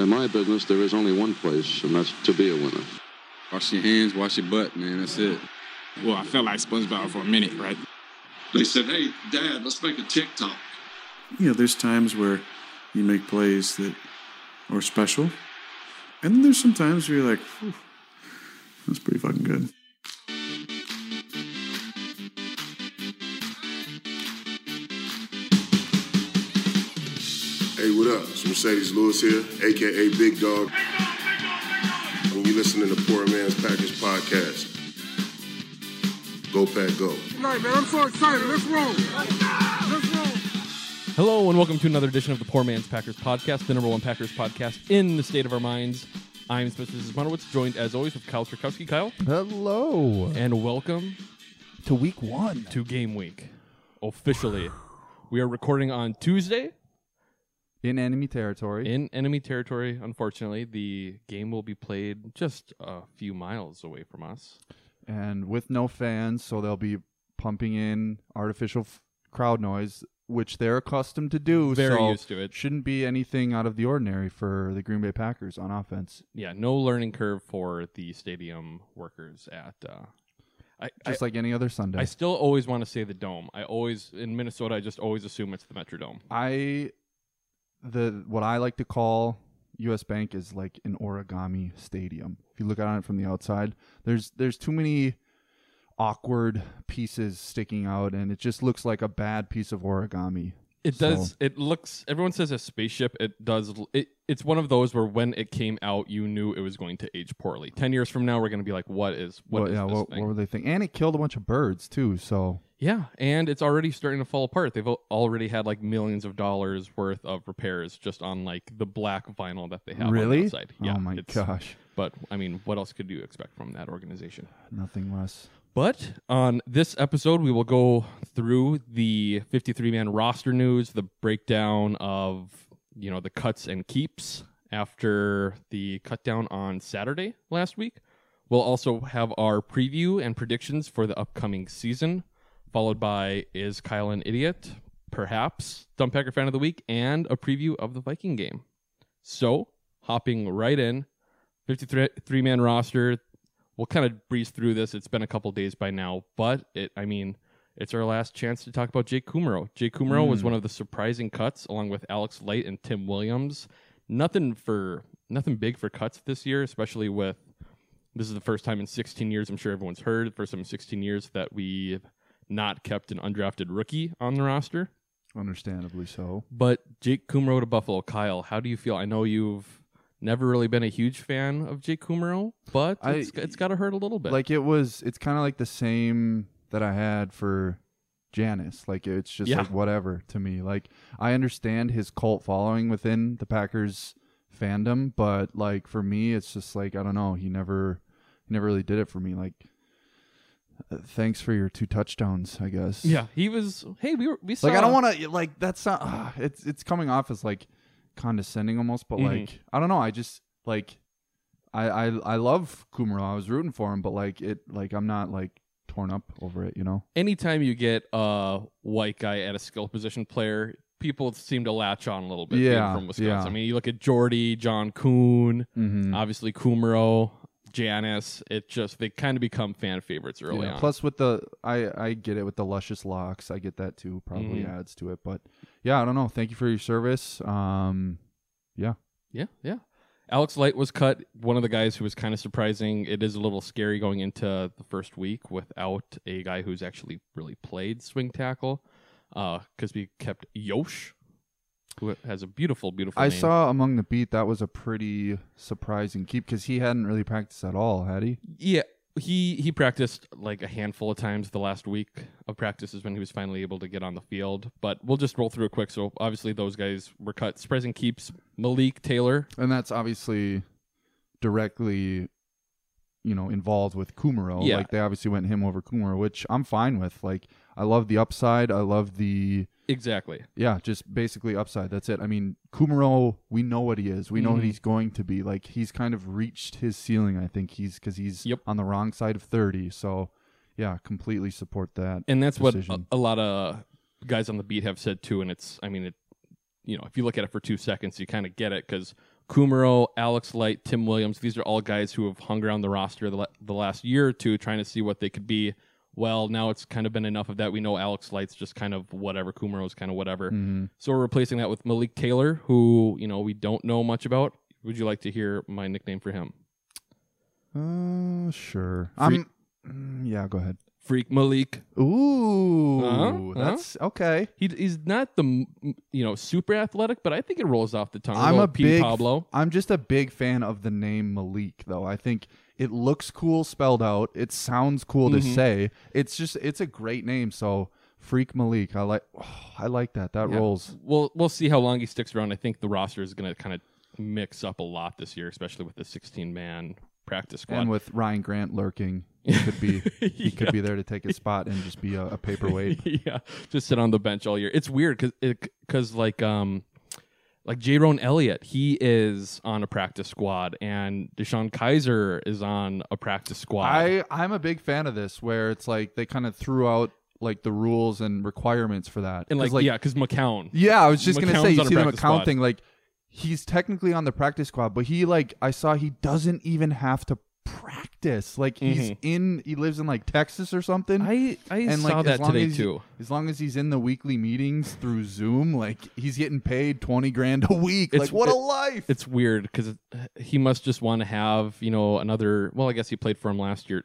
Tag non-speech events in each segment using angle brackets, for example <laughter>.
In my business, there is only one place, and that's to be a winner. Wash your hands, wash your butt, man. That's it. Well, I felt like SpongeBob for a minute, right? They said, hey, Dad, let's make a TikTok. You know, there's times where you make plays that are special. And then there's some times where you're like, that's pretty fucking good. What up? It's Marcedes Lewis here, aka Big Dog. And you listening to Poor Man's Packers Podcast. Go Pack Go. Tonight, man, I'm so excited. Let's roll. Let's roll. Hello and welcome to another edition of the Poor Man's Packers podcast, the number one Packers podcast in the state of our minds. I'm Spencer Zizmanowicz, joined as always with Kyle Trakowski. Kyle, Hello and welcome to week one. to Game Week. Officially, we are recording on Tuesday In enemy territory. in enemy territory. Unfortunately, the game will be played just a few miles away from us. and with no fans, so they'll be pumping in artificial f- crowd noise, which they're accustomed to do. Very so used to it. Shouldn't be anything out of the ordinary for the Green Bay Packers on offense. Yeah, no learning curve for the stadium workers at. Uh, I, I, Just like any other Sunday. I still always want to say the dome. I always in Minnesota. I just always assume it's the Metrodome. I the what I like to call US Bank is like an origami stadium. If you look at it from the outside, there's there's too many awkward pieces sticking out and it just looks like a bad piece of origami. It So- does. It looks. Everyone says a spaceship. It does. It, it's one of those where when it came out, you knew it was going to age poorly. Ten years from now, we're going to be like, "What is what Well, is yeah, this what, thing?" what were they thinking? And it killed a bunch of birds too, so Yeah, and it's already starting to fall apart. They've already had like millions of dollars worth of repairs just on like the black vinyl that they have on the really? outside. Yeah, oh my it's- gosh. But I mean, what else could you expect from that organization? Nothing less. But on this episode, we will go through the 53 man roster news, the breakdown of, you know, the cuts and keeps after the cut down on Saturday last week. We'll also have our preview and predictions for the upcoming season, followed by Is Kyle an Idiot? Perhaps Dumb Packer Fan of the Week, and a preview of the Viking game. So, hopping right in, 53 man roster, we'll kind of breeze through this. It's been a couple days by now, but it, I mean, it's our last chance to talk about Jake Kumerow. Jake Kumerow was mm. one of the surprising cuts, along with Alex Light and Tim Williams. Nothing for nothing big for cuts this year, especially with this is the first time in 16 years. I'm sure everyone's heard first time in 16 years that we've not kept an undrafted rookie on the roster. Understandably so. But Jake Kumerow to Buffalo, Kyle, how do you feel? I know you've never really been a huge fan of Jake Kumerow, but I- it's, it's got to hurt a little bit. Like it was it's kind of like the same that I had for Janis. Like it's just Yeah. like whatever to me. Like I understand his cult following within the Packers fandom, but like for me it's just like I don't know, he never he never really did it for me. Like thanks for your two touchdowns, I guess. Yeah, he was. Hey, we were. We saw. Like I don't want to like that's not uh, it's it's coming off as like condescending almost, but Mhm. like I don't know, I just like I I I love Kumerow. I was rooting for him, but like it like I'm not like torn up over it, you know. Anytime you get a white guy at a skill position player, people seem to latch on a little bit. Yeah, from Wisconsin. yeah. I mean, you look at Jordy, John Kuhn, Mhm. obviously Kumerow, Janis. It just they kind of become fan favorites early Yeah, on. Plus with the I I get it with the luscious locks. I get that too. Probably Mhm. adds to it, but yeah, I don't know. Thank you for your service. Um yeah. Yeah, yeah. Alex Light was cut. One of the guys who was kind of surprising. It is a little scary going into the first week without a guy who's actually really played swing tackle, because we kept Yosh, who has a beautiful, beautiful. I name. saw among the beat that was a pretty surprising keep because he hadn't really practiced at all, had he? Yeah, he he practiced like a handful of times the last week of practices when he was finally able to get on the field. But we'll just roll through it quick. So obviously those guys were cut. Surprising keeps Malik Taylor. And that's obviously directly, you know, involved with Kumerow. Yeah. Like they obviously went him over Kumerow, which I'm fine with. Like I love the upside. I love the Exactly. yeah, just basically upside. That's it. I mean, Kumerow, we know what he is. We know what Mhm. he's going to be. Like he's kind of reached his ceiling. I think he's because he's Yep. on the wrong side of thirty. So yeah, completely support that. and that's what a, a lot of guys on the beat have said too. And it's, I mean, it, you know, if you look at it for two seconds, you kind of get it because Kumerow, Alex Light, Tim Williams. These are all guys who have hung around the roster the, la- the last year or two trying to see what they could be. Well, now it's kind of been enough of that. We know Alex Light's just kind of whatever. Kumerow's kind of whatever. Mm-hmm. So we're replacing that with Malik Taylor, who, you know, we don't know much about. Would you like to hear my nickname for him? Uh, sure. Free- I'm. mm, yeah, go ahead. Freak Malik. Ooh, Uh-huh, that's okay. He, he's not the you know super athletic, but I think it rolls off the tongue. I'm a big. Pablo. I'm just a big fan of the name Malik, though. I think it looks cool spelled out. It sounds cool to Mhm. say. It's just it's a great name. So Freak Malik, I like. Oh, I like that. That Yeah. rolls. We'll we'll see how long he sticks around. I think the roster is going to kind of mix up a lot this year, especially with the 16 man practice squad. And with Ryan Grant lurking, he could be <laughs> he Yeah. could be there to take his spot and just be a, a <laughs> paperweight. yeah, just sit on the bench all year. It's weird because because like um like Jaron Elliott, he is on a practice squad, and DeShone Kizer is on a practice squad. I I'm a big fan of this, where it's like they kind of threw out like the rules and requirements for that. and like, yeah, because McCown. Yeah, I was just gonna say, you see the McCown squad. thing, like he's technically on the practice squad, but he like I saw he doesn't even have to practice. Like he's Mhm. in, he lives in like Texas or something. I I and saw like that as long today as, too. As long as he's in the weekly meetings through Zoom, like he's getting paid twenty grand a week. It's- like what a it- life! It's weird because he must just want to have you know another. Well, I guess he played for him last year,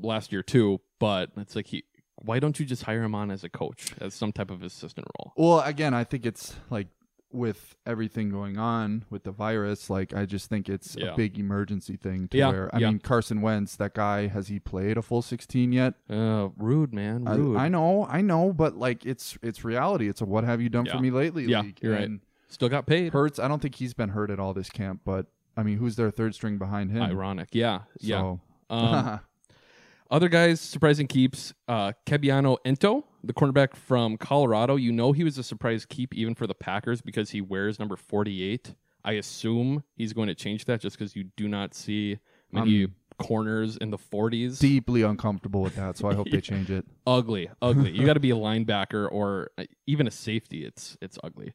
last year too. But it's like he. Why don't you just hire him on as a coach, as some type of assistant role? Well, again, I think it's like with everything going on with the virus, like I just think it's Yeah. a big emergency thing to Yeah, where I yeah. mean Carson Wentz, that guy, has he played a full sixteen yet? Uh, rude man, rude. I know, I know, but like it's it's reality. It's a what have you done for me lately? Yeah, league. you're right. Still got paid. Hurts, I don't think he's been hurt at all this camp, but I mean, who's their third string behind him? Ironic, yeah, yeah. Um, <laughs> other guys, surprising keeps. Uh, Kabion Ento, the cornerback from Colorado. You know he was a surprise keep even for the Packers because he wears number 48. I assume he's going to change that just because you do not see many I'm corners in the 40s. deeply uncomfortable with that, so I hope Yeah. they <laughs> change it. ugly, ugly. you got to be a <laughs> linebacker or uh, even a safety. It's it's ugly.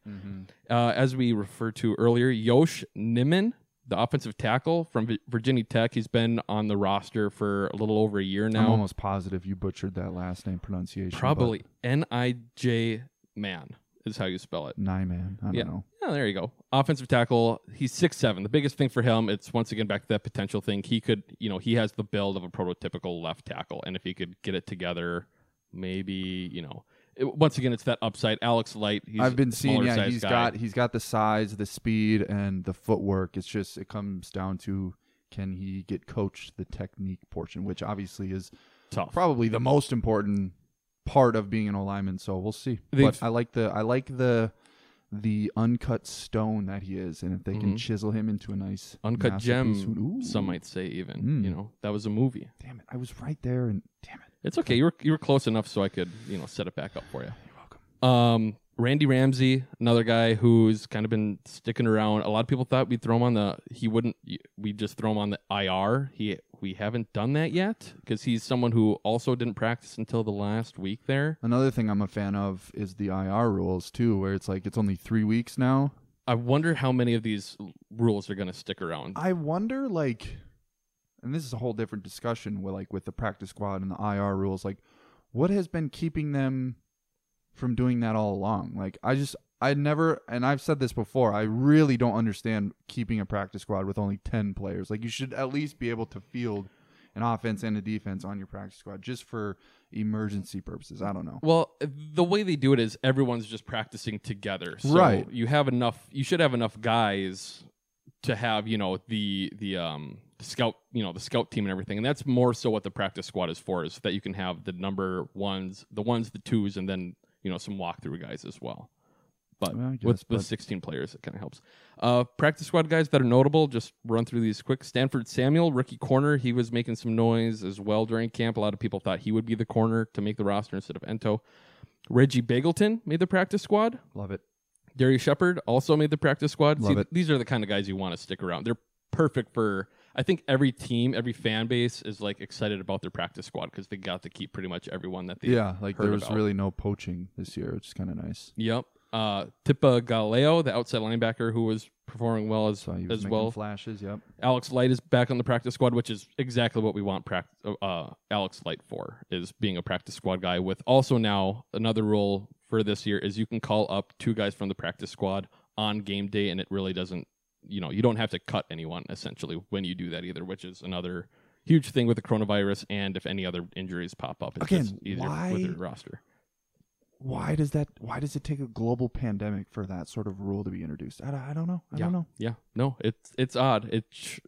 Uh, as we referred to earlier, Yosh Nijman, the offensive tackle from Virginia Tech, he's been on the roster for a little over a year now. I'm almost positive you butchered that last name pronunciation. Probably N I J Man is how you spell it. Nyman. I don't Yeah. know. Yeah, there you go. Offensive tackle. He's six seven. The biggest thing for him, it's once again back to that potential thing. He could, you know, he has the build of a prototypical left tackle, and if he could get it together, maybe, you know, it, once again, it's that upside. Alex Light. He's I've been seeing, yeah, he's guy. got he's got the size, the speed, and the footwork. It's just it comes down to can he get coached the technique portion, which obviously is tough. probably the most important part of being an O lineman. So we'll see. They've- But I like the I like the the uncut stone that he is, and if they can Mhm. chisel him into a nice Uncut gem. Some might say even. Mm. You know, that was a movie. Damn it! I was right there, and damn it. It's okay. You were you were close enough so I could you know set it back up for you. You're welcome. Um, Randy Ramsey, another guy who's kind of been sticking around. A lot of people thought we'd throw him on the. He wouldn't. We just throw him on the IR. He we haven't done that yet because he's someone who also didn't practice until the last week there. Another thing I'm a fan of is the IR rules too, where it's like it's only three weeks now. I wonder how many of these rules are going to stick around. I wonder, like, and this is a whole different discussion with like with the practice squad and the IR rules. Like, what has been keeping them from doing that all along? Like, I just I never, and I've said this before. I really don't understand keeping a practice squad with only ten players. Like, you should at least be able to field an offense and a defense on your practice squad just for emergency purposes. I don't know. Well, the way they do it is everyone's just practicing together. So Right. You have enough. You should have enough guys to have you know the the um the scout you know the scout team and everything, and that's more so what the practice squad is for, is that you can have the number ones, the ones, the twos, and then you know some walkthrough guys as well. But Well, I with guess, with 16 players, it kind of helps. Uh, practice squad guys that are notable, just run through these quick. Stanford Samuel, rookie corner, he was making some noise as well during camp. A lot of people thought he would be the corner to make the roster instead of Ento. Reggie Begelton made the practice squad. Love it. Darrius Shepherd also made the practice squad. Love See, it. These are the kind of guys you want to stick around. They're perfect for. I think every team, every fan base is like excited about their practice squad because they got to keep pretty much everyone that they. Yeah, like there was about. really no poaching this year, which is kind of nice. Yep. Uh, Tipa Galeai, the outside linebacker who was performing well as So as well. flashes. Yep. Alex Light is back on the practice squad, which is exactly what we want prac- uh, Alex Light for, is being a practice squad guy. With also now another rule for this year is you can call up two guys from the practice squad on game day, and it really doesn't, you know, you don't have to cut anyone essentially when you do that either, which is another huge thing with the coronavirus. And if any other injuries pop up, it's Again, just easier why- with your roster. Why does that? Why does it take a global pandemic for that sort of rule to be introduced? I, don't- I don't know. I yeah. don't know. Yeah, no, it's it's odd. It's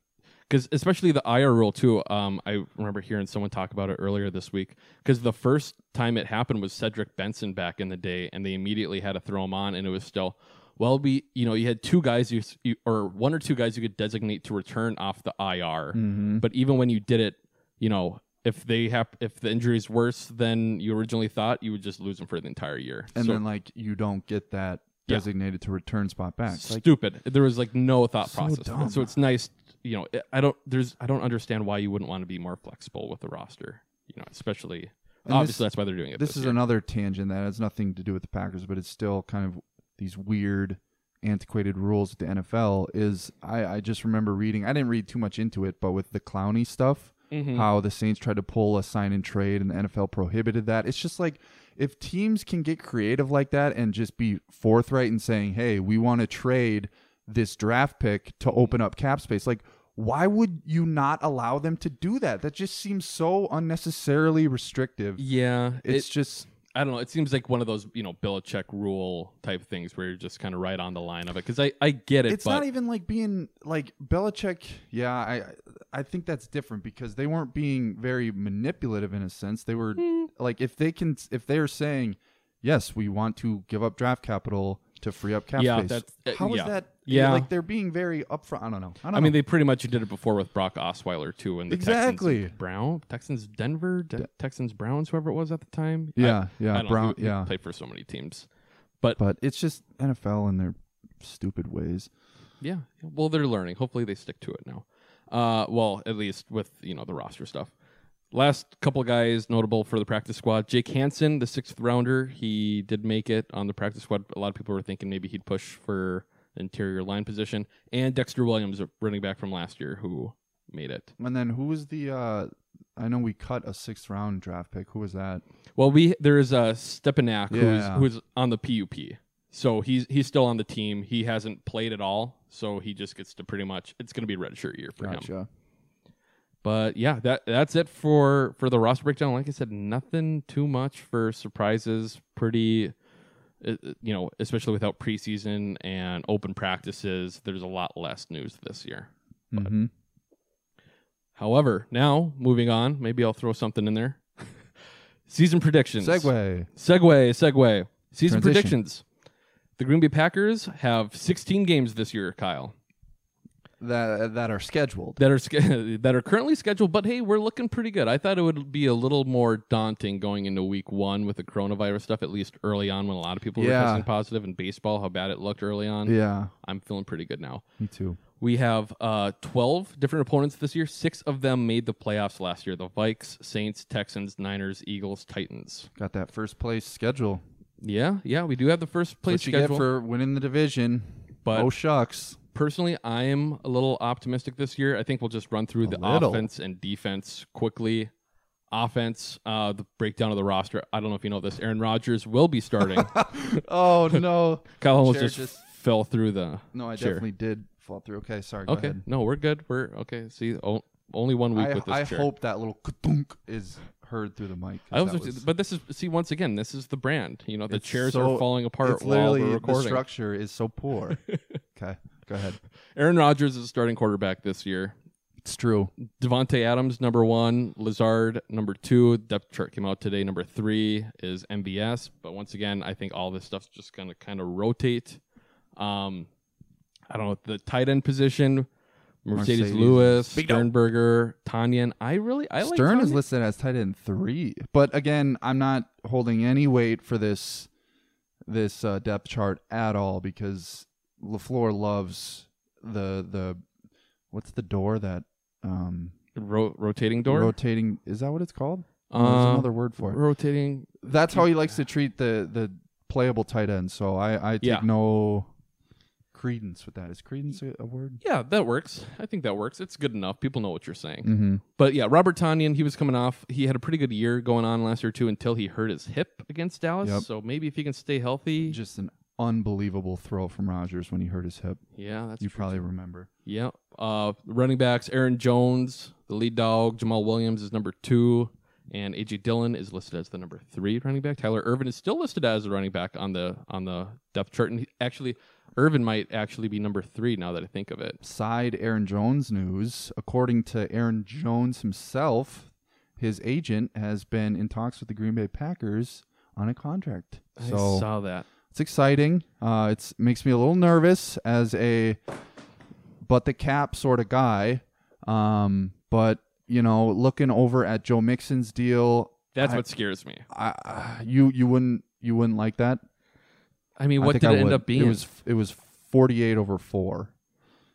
because especially the IR rule too. Um, I remember hearing someone talk about it earlier this week. Because the first time it happened was Cedric Benson back in the day, and they immediately had to throw him on, and it was still. Well, we you know you had two guys you, you or one or two guys you could designate to return off the IR, Mm-hmm. but even when you did it, you know if they have if the injury is worse than you originally thought, you would just lose them for the entire year. And So- then like you don't get that Yeah. designated to return spot back. Like, stupid. There was like no thought So process. dumb. So it's nice, you know. I don't. There's. I don't understand why you wouldn't want to be more flexible with the roster. You know, especially And obviously this- that's why they're doing it. this This, is year. another tangent that has nothing to do with the Packers, but it's still kind of these weird, antiquated rules with the NFL. Is I, I just remember reading. I didn't read too much into it, but with the Clowney stuff, Mhm. how the Saints tried to pull a sign and trade, and the NFL prohibited that. It's just like if teams can get creative like that and just be forthright in saying, "Hey, we want to trade this draft pick to open up cap space," like. Why would you not allow them to do that? That just seems so unnecessarily restrictive. Yeah, It's it- just I don't know. It seems like one of those you know Belichick rule type things where you're just kind of right on the line of it. Because I I get it, it's but not even like being like Belichick. Yeah, I I think that's different because they weren't being very manipulative in a sense. They were Hmm. like if they can if they're saying yes, we want to give up draft capital to free up cap Yeah, space. that's- uh, How is yeah. that? Yeah. like they're being very upfront. I don't know. I don't I mean, they pretty much did it before with Brock Osweiler too, and the Exactly. Texans Brown, Texans Denver, De- Texans Browns, whoever it was at the time. Yeah, I, yeah, I don't know. Brown- he yeah. played for so many teams, but but it's just NFL and their stupid ways. Yeah. Well, they're learning. Hopefully, they stick to it now. Uh, well, at least with you know the roster stuff. Last couple guys notable for the practice squad: Jake Hanson, the sixth rounder. He did make it on the practice squad. A lot of people were thinking maybe he'd push for interior line position, and Dexter Williams, running back from last year, who made it. And then who was the? uh I know we cut a sixth round draft pick. Who was that? Well, we there is a Stepaniak Yeah. who's who's on the PUP. So he's he's still on the team. He hasn't played at all, so he just gets to pretty much. It's going to be redshirt year for him. But yeah, that that's it for for the roster breakdown. Like I said, nothing too much for surprises. Pretty, uh, uh, you know, especially without preseason and open practices, there's a lot less news this year. hmm However, now moving on, maybe I'll throw something in there. <laughs> Season predictions. Segue. Segue. Segue. Season Transition. predictions. The Green Bay Packers have 16 games this year, Kyle. That that are scheduled. that are <laughs> that are currently scheduled. But hey, we're looking pretty good. I thought it would be a little more daunting going into Week One with the coronavirus stuff. At least early on, when a lot of people were testing positive in baseball, how bad it looked early on. Yeah, I'm feeling pretty good now. me too. We have uh, 12 different opponents this year. Six of them made the playoffs last year: the Vikes, Saints, Texans, Niners, Eagles, Titans. Got that first place schedule. Yeah, yeah, we do have the first place what you schedule. get for winning the division. But- oh shucks, personally, I am a little optimistic this year. I think we'll just run through A the little. offense and defense quickly. Offense, uh, the breakdown of the roster. I don't know if you know this. Aaron Rodgers will be starting. <laughs> oh no, Kyle almost just, just- fell through the. no, I chair. definitely did fall through. Okay, sorry. Okay, ahead. no, we're good. We're okay. See, only one week I, with this I chair. hope that little ka-dunk is heard through the mic. I was, was- but this is see once again. This is the brand. You know, the chairs so- are falling apart It's while literally the structure is so poor. <laughs> okay, go ahead. Aaron Rodgers is a starting quarterback this year. It's true. Davante Adams, number one. Lazard, number two. Depth chart came out today. Number three is MVS. But once again, I think all this stuff's just going to kind of rotate. Um, I don't know the tight end position. Marcedes, Marcedes. Lewis, Big dog. Sternberger, Tonyan. I really I like Stern is listed as tight end three, but again, I'm not holding any weight for this this uh, depth chart at all because Lafleur loves the the what's the door that um Ro- rotating door. rotating is that what it's called? Uh, there's another word for it. Rotating. That's how he likes to treat the the playable tight end. So I I take Yeah. no credence with that. Is credence a, a word? Yeah, that works. I think that works. It's good enough. People know what you're saying. Mm-hmm. But yeah, Robert Tonyan, he was coming off. He had a pretty good year going on last year too until he hurt his hip against Dallas. Yep. So maybe if he can stay healthy, Just an unbelievable throw from Rodgers when he hurt his hip. yeah, that's you true, probably remember. Yeah. Uh, running backs: Aaron Jones, the lead dog. Jamaal Williams is number two, and AJ Dillon is listed as the number three running back. Tyler Ervin is still listed as a running back on the on the depth chart, and he, actually, Ervin might actually be number three now that I think of it. Side Aaron Jones news. According to Aaron Jones himself, his agent has been in talks with the Green Bay Packers on a contract. I So saw that. It's exciting. Uh, it's makes me a little nervous as a but the cap sort of guy. Um, but you know, looking over at Joe Mixon's deal, That's I- what scares me. I, I you you wouldn't you wouldn't like that. I mean, what think did I it end up being? It was it was forty eight over four.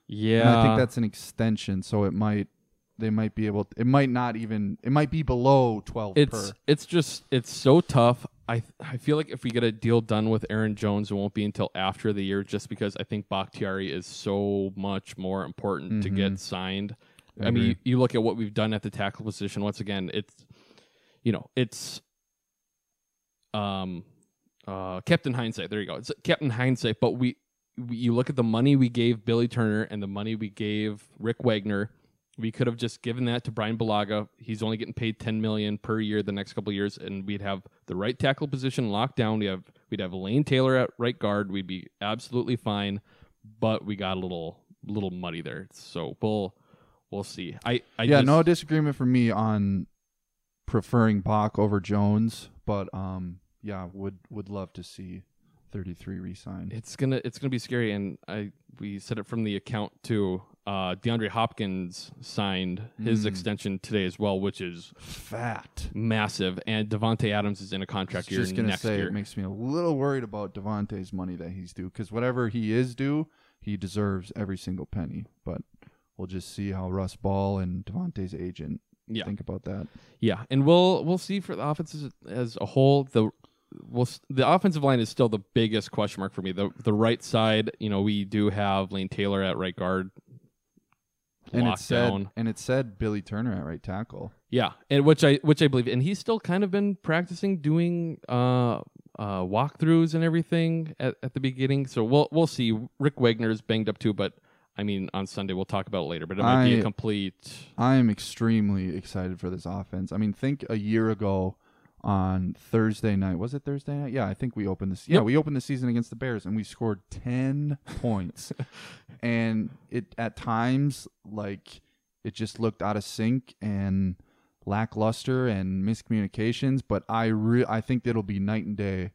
yeah, And I think that's an extension, so it might they might be able. it might not even. It might be below twelve it's per. it's just it's so tough. I I feel like if we get a deal done with Aaron Jones, it won't be until after the year, just because I think Bakhtiari is so much more important to get signed. I, mean, you, you look at what we've done at the tackle position. Once again, it's you know it's um uh Captain Hindsight. There you go. It's Captain Hindsight. But we, we you look at the money we gave Billy Turner and the money we gave Rick Wagner. We could have just given that to Bryan Bulaga. He's only getting paid ten million per year the next couple of years, and we'd have the right tackle position locked down. We have we'd have Lane Taylor at right guard. We'd be absolutely fine. But we got a little little muddy there. So we'll we'll see. I, I yeah, just, no disagreement from me on preferring Bach over Jones, but um, yeah, would would love to see thirty three re-signed. It's gonna it's gonna be scary, and I we said it from the account too. Uh, DeAndre Hopkins signed his Mm. extension today as well, which is Fat. massive. And Davante Adams is in a contract year Just gonna next say year. it makes me a little worried about Davante's money that he's due because whatever he is due, he deserves every single penny. But we'll just see how Russ Ball and Davante's agent yeah, think about that. yeah, and we'll we'll see for the offenses as a whole. The we'll, the offensive line is still the biggest question mark for me. The the right side, you know, we do have Lane Taylor at right guard. And it said down. and it said Billy Turner at right tackle. Yeah, and which I which I believe, and he's still kind of been practicing doing uh uh walkthroughs and everything at, at the beginning. So we'll we'll see. Rick Wagner's banged up too, but I mean on Sunday we'll talk about it later. But it might be I- a complete. I am extremely excited for this offense. I mean, think a year ago on Thursday night. Was it Thursday night? Yeah, I think we opened this. Yeah, Yep. we opened the season against the Bears and we scored 10 <laughs> points. And it at times like it just looked out of sync and lackluster and miscommunications, but I re- I think it'll be night and day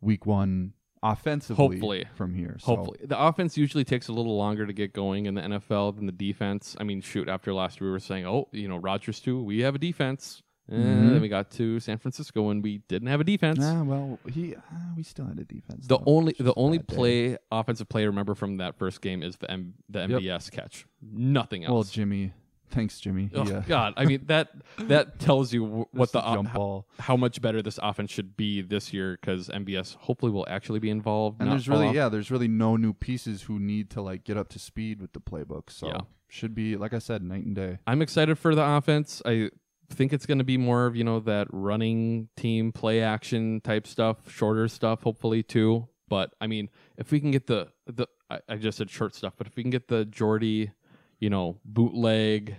week 1 offensively Hopefully. from here. So Hopefully, the offense usually takes a little longer to get going in the NFL than the defense. I mean, shoot, after last year we were saying, oh, you know, Rodgers too, we have a defense. Eh, Mhm. then we got to San Francisco and we didn't have a defense. Nah, well, he uh, we still had a defense. The though. only the only bad day. play offensive play I remember from that first game is the M, the Yep. MVS catch. Nothing else. Well. Jimmy, thanks, Jimmy. Oh uh, God, I mean that that <laughs> tells you what the jump how, ball. how much better this offense should be this year because MVS hopefully will actually be involved. And there's really off. yeah, there's really no new pieces who need to like get up to speed with the playbook. So Yeah. should be like I said, night and day. I'm excited for the offense. I think it's going to be more of you know that running team play action type stuff, shorter stuff, hopefully too. But I mean, if we can get the the I, I just said short stuff, but if we can get the Jordy, you know, bootleg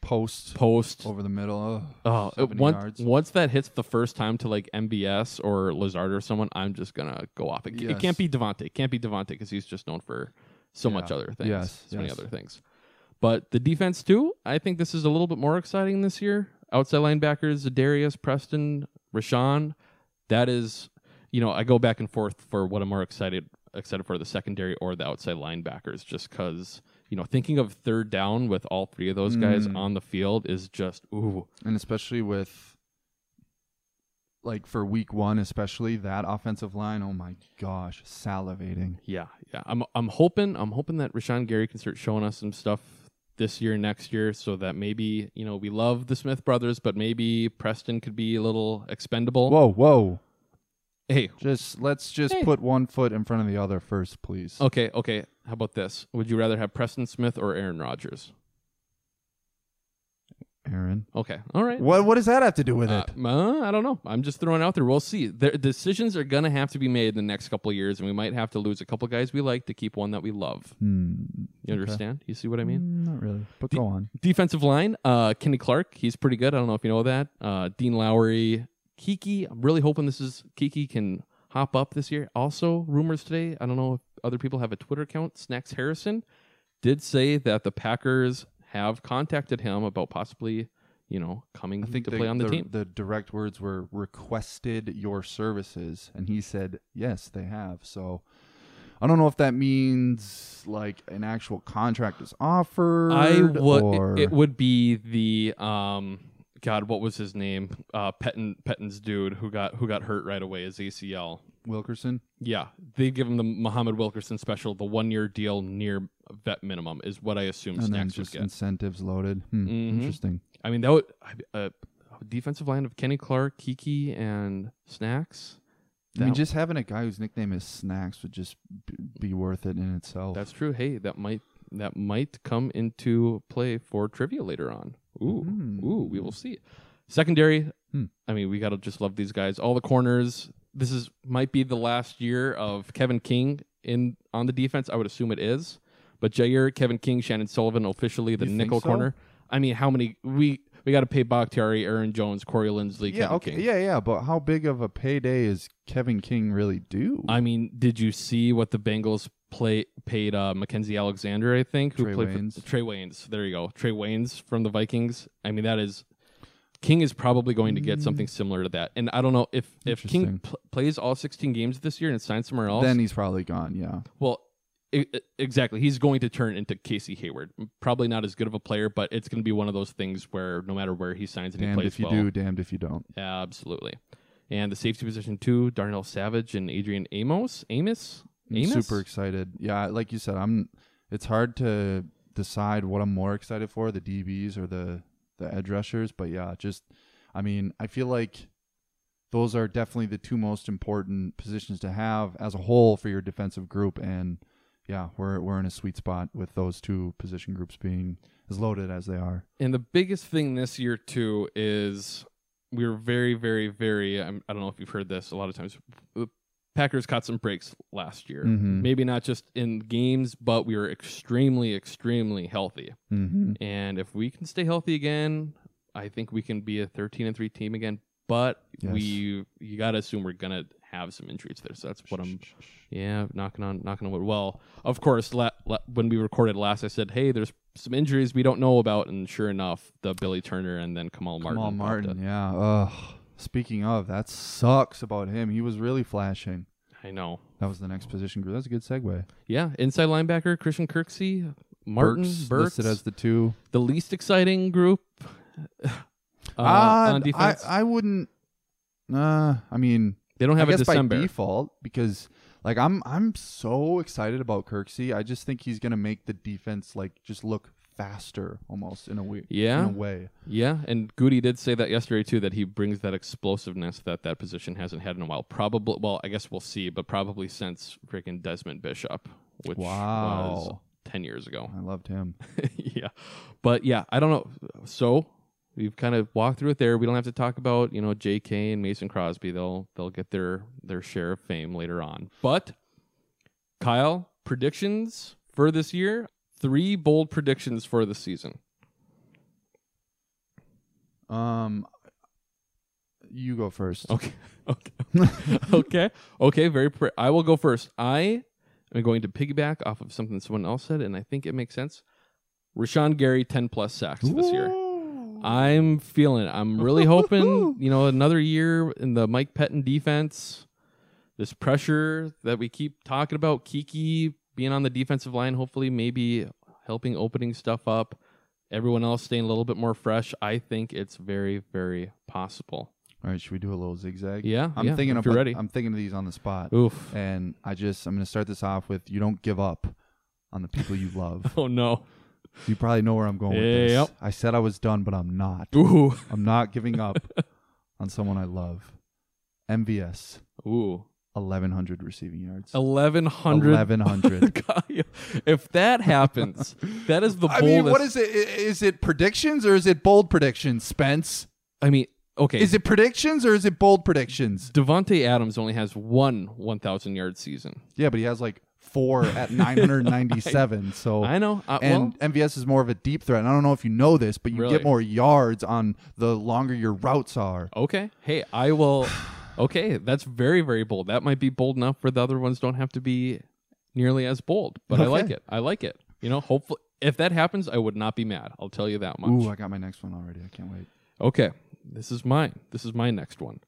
Post post over the middle. Oh, Oh, it- 70 once yards. once that hits the first time to like MVS or Lazard or someone, I'm just gonna go off. It, it can't be Davante It can't be Davante because he's just known for so much other things. Yes, so many other things. But the defense too, I think this is a little bit more exciting this year. Outside linebackers, Darius, Preston, Rashan. That is, you know, I go back and forth for what I'm more excited excited for the secondary or the outside linebackers, just because you know thinking of third down with all three of those guys Mm. on the field is just ooh. and especially with like for week one, especially that offensive line. Oh my gosh, salivating. Yeah, yeah. I'm I'm hoping I'm hoping that Rashan Gary can start showing us some stuff this year, next year, so that maybe you know we love the Smith brothers, but maybe Preston could be a little expendable. Whoa, whoa. Hey, Just let's just Hey. put one foot in front of the other first, please. okay, okay. How about this? Would you rather have Preston Smith or Aaron Rodgers? Aaron. Okay, all right. What what does that have to do with Uh, it? uh, I don't know. I'm just throwing out there. We'll see. Their decisions are gonna have to be made in the next couple of years, and we might have to lose a couple guys we like to keep one that we love. Hmm. You understand? You see what I mean? Mm, Not really, but The- go on. Defensive line, uh, Kenny Clark, he's pretty good. I don't know if you know that. Uh, Dean Lowry, Keke. I'm really hoping this is Keke can hop up this year. Also, rumors today. I don't know if other people have a Twitter account. Snacks Harrison did say that the Packers have contacted him about possibly, you know, coming I think to the, play on the, the, team. the direct words were requested your services, and he said yes, they have. So I don't know if that means like an actual contract is offered. I would. or... It, it would be the um. God, what was his name? Uh, Pettine Pettine's dude who got who got hurt right away. is ACL. Wilkerson. Yeah, they give him the Muhammad Wilkerson special, the one year deal near vet minimum is what I assume and Snacks would just get. incentives loaded. Hmm, Mhm. Interesting. I mean, that would uh, defensive line of Kenny Clark, Keke, and Snacks. I mean, just having a guy whose nickname is Snacks would just be worth it in itself. That's true. Hey, that might that might come into play for trivia later on. Ooh, Hmm. ooh, we will see. Secondary. Hmm. I mean, we gotta just love these guys. All the corners. This is might be the last year of Kevin King in on the defense. I would assume it is. But Jaire, Kevin King, Chandon Sullivan, officially the You think nickel so? corner. I mean, how many we we got to pay Bakhtiari, Aaron Jones, Corey Linsley, yeah, Kevin okay, King. yeah, yeah. But how big of a payday is Kevin King really due? I mean, did you see what the Bengals play paid uh, Mackenzie Alexander? I think who Trae played Waynes. for Trae Waynes. There you go, Trae Waynes from the Vikings. I mean, that is King is probably going to get something similar to that. And I don't know if if King Mm. Interesting. pl- plays all 16 games this year and signs somewhere else. then he's probably gone. Yeah. well, exactly, he's going to turn into Casey Hayward. Probably not as good of a player, but it's going to be one of those things where no matter where he signs and he plays if you well, do, damned if you don't. absolutely. And the safety position too, Darnell Savage and Adrian Amos. Amos. I'm Amos? super excited. Yeah, like you said, I'm. It's hard to decide what I'm more excited for, the DBs or the the edge rushers. But yeah, just I mean, I feel like those are definitely the two most important positions to have as a whole for your defensive group. And yeah, we're we're in a sweet spot with those two position groups being as loaded as they are. And the biggest thing this year too is we were very, very, very. I'm, I don't know if you've heard this a lot of times. The Packers caught some breaks last year. Mhm. Maybe not just in games, but we were extremely, extremely healthy. Mm-hmm. And if we can stay healthy again, I think we can be a 13 and three team again. But Yes. we, you got to assume we're gonna have some injuries there. So that's what I'm. Yeah, knocking on knocking on wood. Well, of course, la- la- when we recorded last, I said, "Hey, there's some injuries we don't know about," and sure enough, the Billy Turner and then Kamal Martin. Kamal Martin, yeah. Ugh. Speaking of, that sucks about him. He was really flashing. I know. That was the next position group. That's a good segue. Yeah, inside linebacker Christian Kirksey, Martin Burks Burks, listed as the two. the least exciting group uh, <laughs> Uh, on defense. I, I wouldn't. Uh, I mean, they don't have I a guess December. by default because like I'm I'm so excited about Kirksey. I just think he's gonna make the defense like just look faster almost in a way. Yeah. in a way. Yeah, and Goody did say that yesterday too that he brings that explosiveness that that position hasn't had in a while. Probably, well, I guess we'll see, but probably since freaking Desmond Bishop, which was Wow. ten years ago. I loved him. <laughs> yeah, but yeah, I don't know. So we've kind of walked through it there. We don't have to talk about you know J.K. and Mason Crosby. They'll they'll get their their share of fame later on. But Kyle, predictions for this year. Three bold predictions for the season. Um, you go first. Okay. <laughs> Okay. <laughs> okay. Okay. Very. Pre- I will go first. I am going to piggyback off of something someone else said, and I think it makes sense. Rashan Gary, ten plus sacks this year. I'm feeling it. I'm really hoping, <laughs> you know, another year in the Mike Pettine defense. This pressure that we keep talking about, Keke being on the defensive line, hopefully, maybe helping opening stuff up. Everyone else staying a little bit more fresh. I think it's very, very possible. All right, should we do a little zigzag? Yeah, I'm yeah, thinking if of you're ready. I'm thinking of these on the spot. Oof. And I just I'm gonna start this off with you don't give up on the people you love. <laughs> Oh no. You probably know where I'm going with this. Yep. I said I was done, but I'm not. <laughs> Ooh. I'm not giving up <laughs> on someone I love. MVS. Ooh. 1100 receiving yards. Eleven hundred. 1100. <laughs> if that happens, that is the I boldest. mean, what is it? I- Is it predictions or is it bold predictions, Spence? I mean, okay. Is it predictions or is it bold predictions? Davante Adams only has one 1,000 yard season. Yeah, but he has like four at <laughs> 997. So I know. Uh, and well, MVS is more of a deep threat. And I don't know if you know this, but you Really? get more yards on the longer your routes are. okay. Hey, I will. <sighs> Okay, that's very, very bold. That might be bold enough where the other ones don't have to be nearly as bold. But I like it. I like it. You know, hopefully, if that happens, I would not be mad. I'll tell you that much. Ooh, I got my next one already. I can't wait. Okay, this is mine. This is my next one.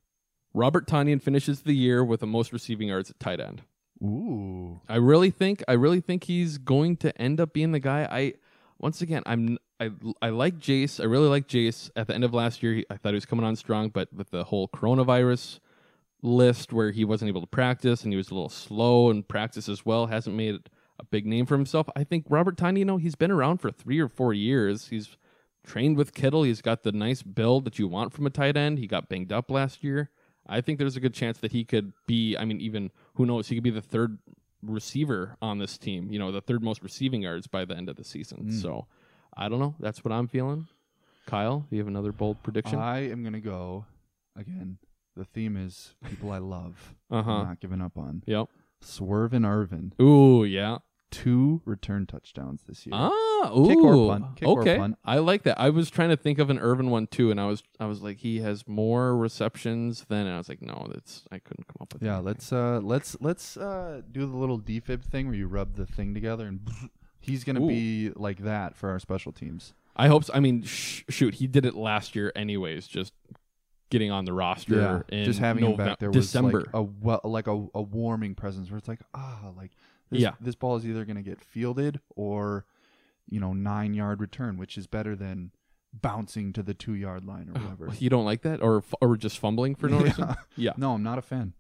Robert Tonyan finishes the year with the most receiving yards at tight end. Ooh. I really think I really think he's going to end up being the guy. I once again I'm I I like Jace. I really like Jace. At the end of last year, he, I thought he was coming on strong, but with the whole coronavirus list where he wasn't able to practice and he was a little slow in practice as well, hasn't made a big name for himself. I think Robert Tonyan, you know, he's been around for three or four years. He's trained with Kittle. He's got the nice build that you want from a tight end. He got banged up last year. I think there's a good chance that he could be. I mean, even who knows? He could be the third receiver on this team. You know, the third most receiving yards by the end of the season. So, I don't know. That's what I'm feeling. Kyle, do you have another bold prediction? I am gonna go again. The theme is people I love. Uh-huh. Not giving up on. yep. Swerve and Ervin. Ooh, yeah. Two return touchdowns this year. Ah, ooh. Kick or punt. Kick or okay. punt. I like that. I was trying to think of an Ervin one too, and I was I was like, he has more receptions than and I was like, no, that's I couldn't come up with Yeah, anything. let's uh let's let's uh do the little defib thing where you rub the thing together and <laughs> he's gonna Ooh. be like that for our special teams. I hope so. I mean, sh- shoot, he did it last year anyways, just getting on the roster in just having him back there was December. like a well, like a, a warming presence where it's like ah like this, Yeah. this ball is either gonna get fielded or you know nine yard return, which is better than bouncing to the two yard line or whatever. you don't like that, or or just fumbling for no <laughs> Yeah. reason? Yeah, No, I'm not a fan.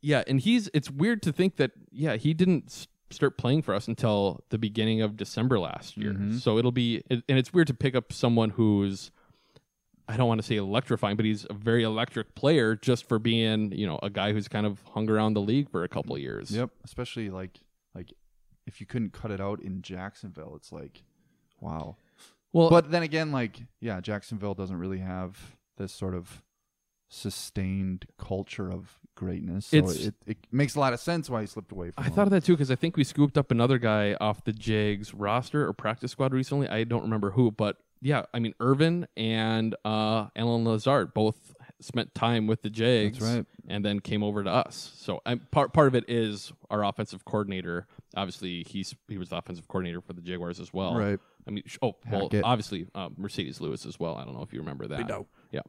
yeah, and he's. It's weird to think that yeah, he didn't start playing for us until the beginning of December last year. Mhm. So it'll be, and it's weird to pick up someone who's. I don't want to say electrifying, but he's a very electric player just for being, you know, a guy who's kind of hung around the league for a couple of years. Yep, especially like if you couldn't cut it out in Jacksonville, it's like wow. Well, But then again, like yeah, Jacksonville doesn't really have this sort of sustained culture of greatness. So It's- it, it makes a lot of sense why he slipped away from I thought of that too because I think we scooped up another guy off the Jags roster or practice squad recently. I don't remember who, but yeah, I mean Ervin and uh, Allen Lazard both spent time with the Jags, That's right. and then came over to us. So i part part of it is our offensive coordinator. Obviously, he's he was the offensive coordinator for the Jaguars as well. Right. I mean, sh- oh well, Hackett. obviously uh, Marcedes Lewis as well. I don't know if you remember that. No. Yeah.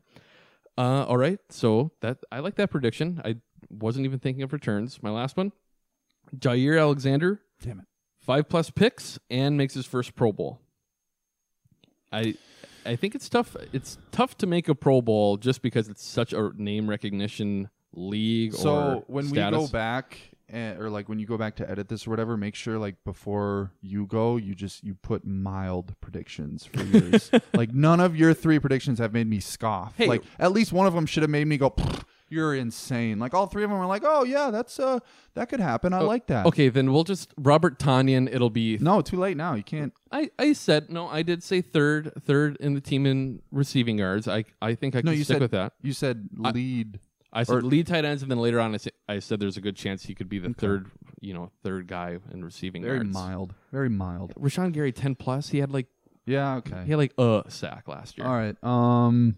Uh, all right. So that I like that prediction. I wasn't even thinking of returns. My last one, Jaire Alexander, Damn it. five plus picks and makes his first Pro Bowl. I I think it's tough. It's tough to make a Pro Bowl just because it's such a name recognition league. So or when status. we go back, eh, or like when you go back to edit this or whatever, make sure like before you go, you just you put mild predictions for yours. <laughs> like none of your three predictions have made me scoff. Hey. like at least one of them should have made me go. You're insane. Like all three of them are like, oh yeah, that's uh that could happen. I like that. Okay, then we'll just Robert Tonyan. It'll be No, too late now. You can't. I, I said no. I did say third, third in the team in receiving yards. I I think I No, can you stick said with that. You said lead. I said or- lead tight ends, and then later on, I said, I said there's a good chance he could be the third, you know, third guy in receiving very yards. mild. Very mild. Rashan Gary ten plus. He had like Yeah. Okay. he had like a sack last year. All right. Um.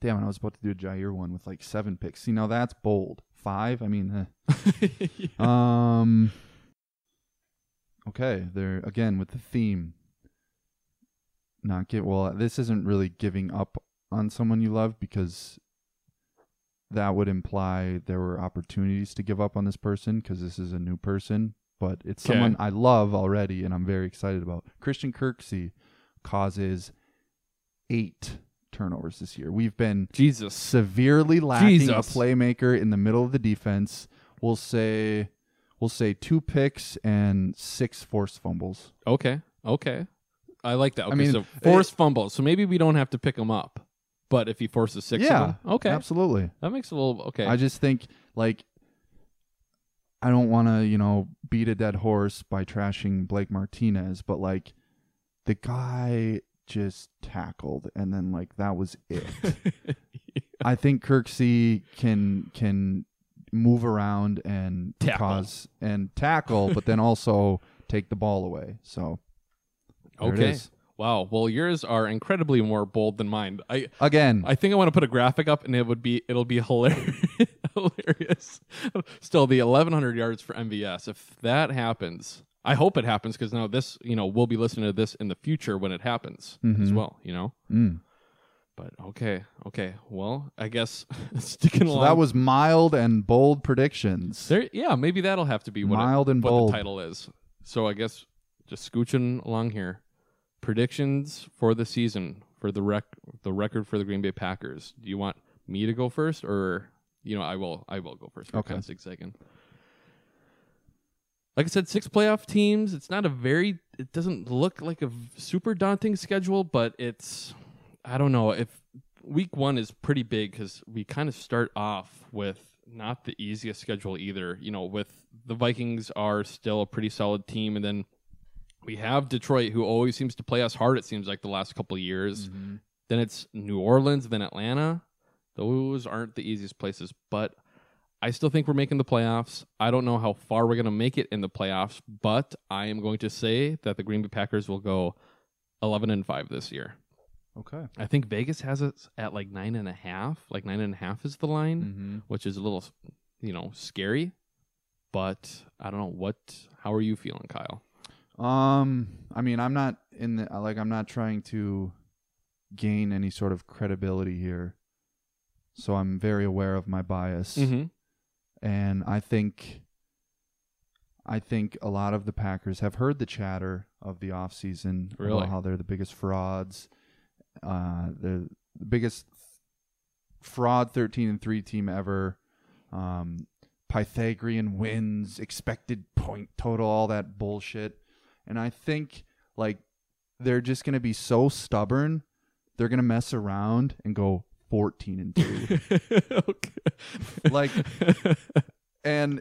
Damn it! I was about to do a Jaire one with like seven picks. See, now that's bold. Five. I mean, eh. <laughs> um. Okay, there again with the theme. Not get well. This isn't really giving up on someone you love because that would imply there were opportunities to give up on this person because this is a new person. But it's Okay. someone I love already and I'm very excited about. Christian Kirksey causes eight turnovers this year. We've been Jesus. severely lacking a playmaker in the middle of the defense. We'll say we'll say two picks and six forced fumbles. Okay. Okay. I like that. Okay, mean, so forced fumbles. So maybe we don't have to pick him up. But if he forces six, yeah, of them, okay, absolutely. that makes a little okay. I just think like I don't want to, you know, beat a dead horse by trashing Blake Martinez, but like the guy just tackled and then like that was it. <laughs> I think Kirksey can can move around and Tackle. cause and tackle, but then also take the ball away. So okay. Wow. Well, yours are incredibly more bold than mine. I again, I think I want to put a graphic up, and it would be it'll be hilarious. <laughs> hilarious. Still, the 1100 yards for MVS. If that happens, I hope it happens because now this, you know, we'll be listening to this in the future when it happens as Mhm. well. You know. mm. But okay, okay. Well, I guess <laughs> sticking so along. that was mild and bold predictions. there. Yeah, maybe that'll have to be what, it- Mild and what bold. the title is. So I guess just scooching along here. Predictions for the season for the rec the record for the Green Bay Packers. Do you want me to go first, or you know I will I will go first. Okay. of zigzagging. Like I said, six playoff teams. It's not a very. It doesn't look like a super daunting schedule, but it's. I don't know if week one is pretty big because we kind of start off with not the easiest schedule either. You know, with the Vikings are still a pretty solid team, and then we have Detroit, who always seems to play us hard. It seems like the last couple of years. Then it's New Orleans, then Atlanta. Those aren't the easiest places, but I still think we're making the playoffs. I don't know how far we're going to make it in the playoffs, but I am going to say that the Green Bay Packers will go 11 and 5 this year. Okay. I think Vegas has it at like nine and a half. Like nine and a half is the line, Mm-hmm. which is a little, you know, scary. But I don't know what. How are you feeling, Kyle? Um, I mean, I'm not in the like I'm not trying to gain any sort of credibility here. So I'm very aware of my bias. Mm-hmm. And I think I think a lot of the Packers have heard the chatter of the offseason Really? about how they're the biggest frauds. Uh they're the biggest fraud 13 and 3 team ever. Um Pythagorean wins, expected point total, all that bullshit. And I think like they're just going to be so stubborn, they're going to mess around and go 14 and 2. <laughs> Like- and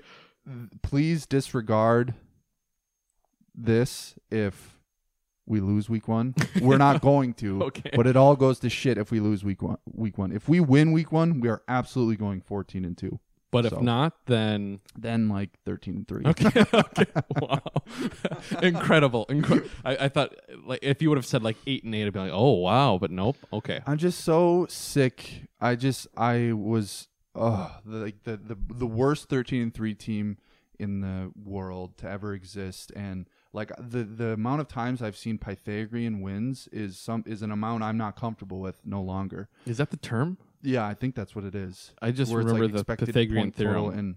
please disregard this if we lose week 1. We're not <laughs> going to. Okay. But it all goes to shit if we lose week 1. Week 1. If we win week 1, we are absolutely going 14 and 2. But if So- not, then Then like 13 and 3. okay, <laughs> okay. wow, <laughs> incredible. Incre- I, I thought like if you would have said like eight and eight, I'd be like, oh wow, but nope. Okay, I'm just so sick. I just I was uh the, like the, the the worst 13 and 3 team in the world to ever exist and like the the amount of times I've seen Pythagorean wins is some is an amount I'm not comfortable with no longer. is that the term? Yeah, I think that's what it is. I just Where it's, remember the expected Pythagorean point total theorem. and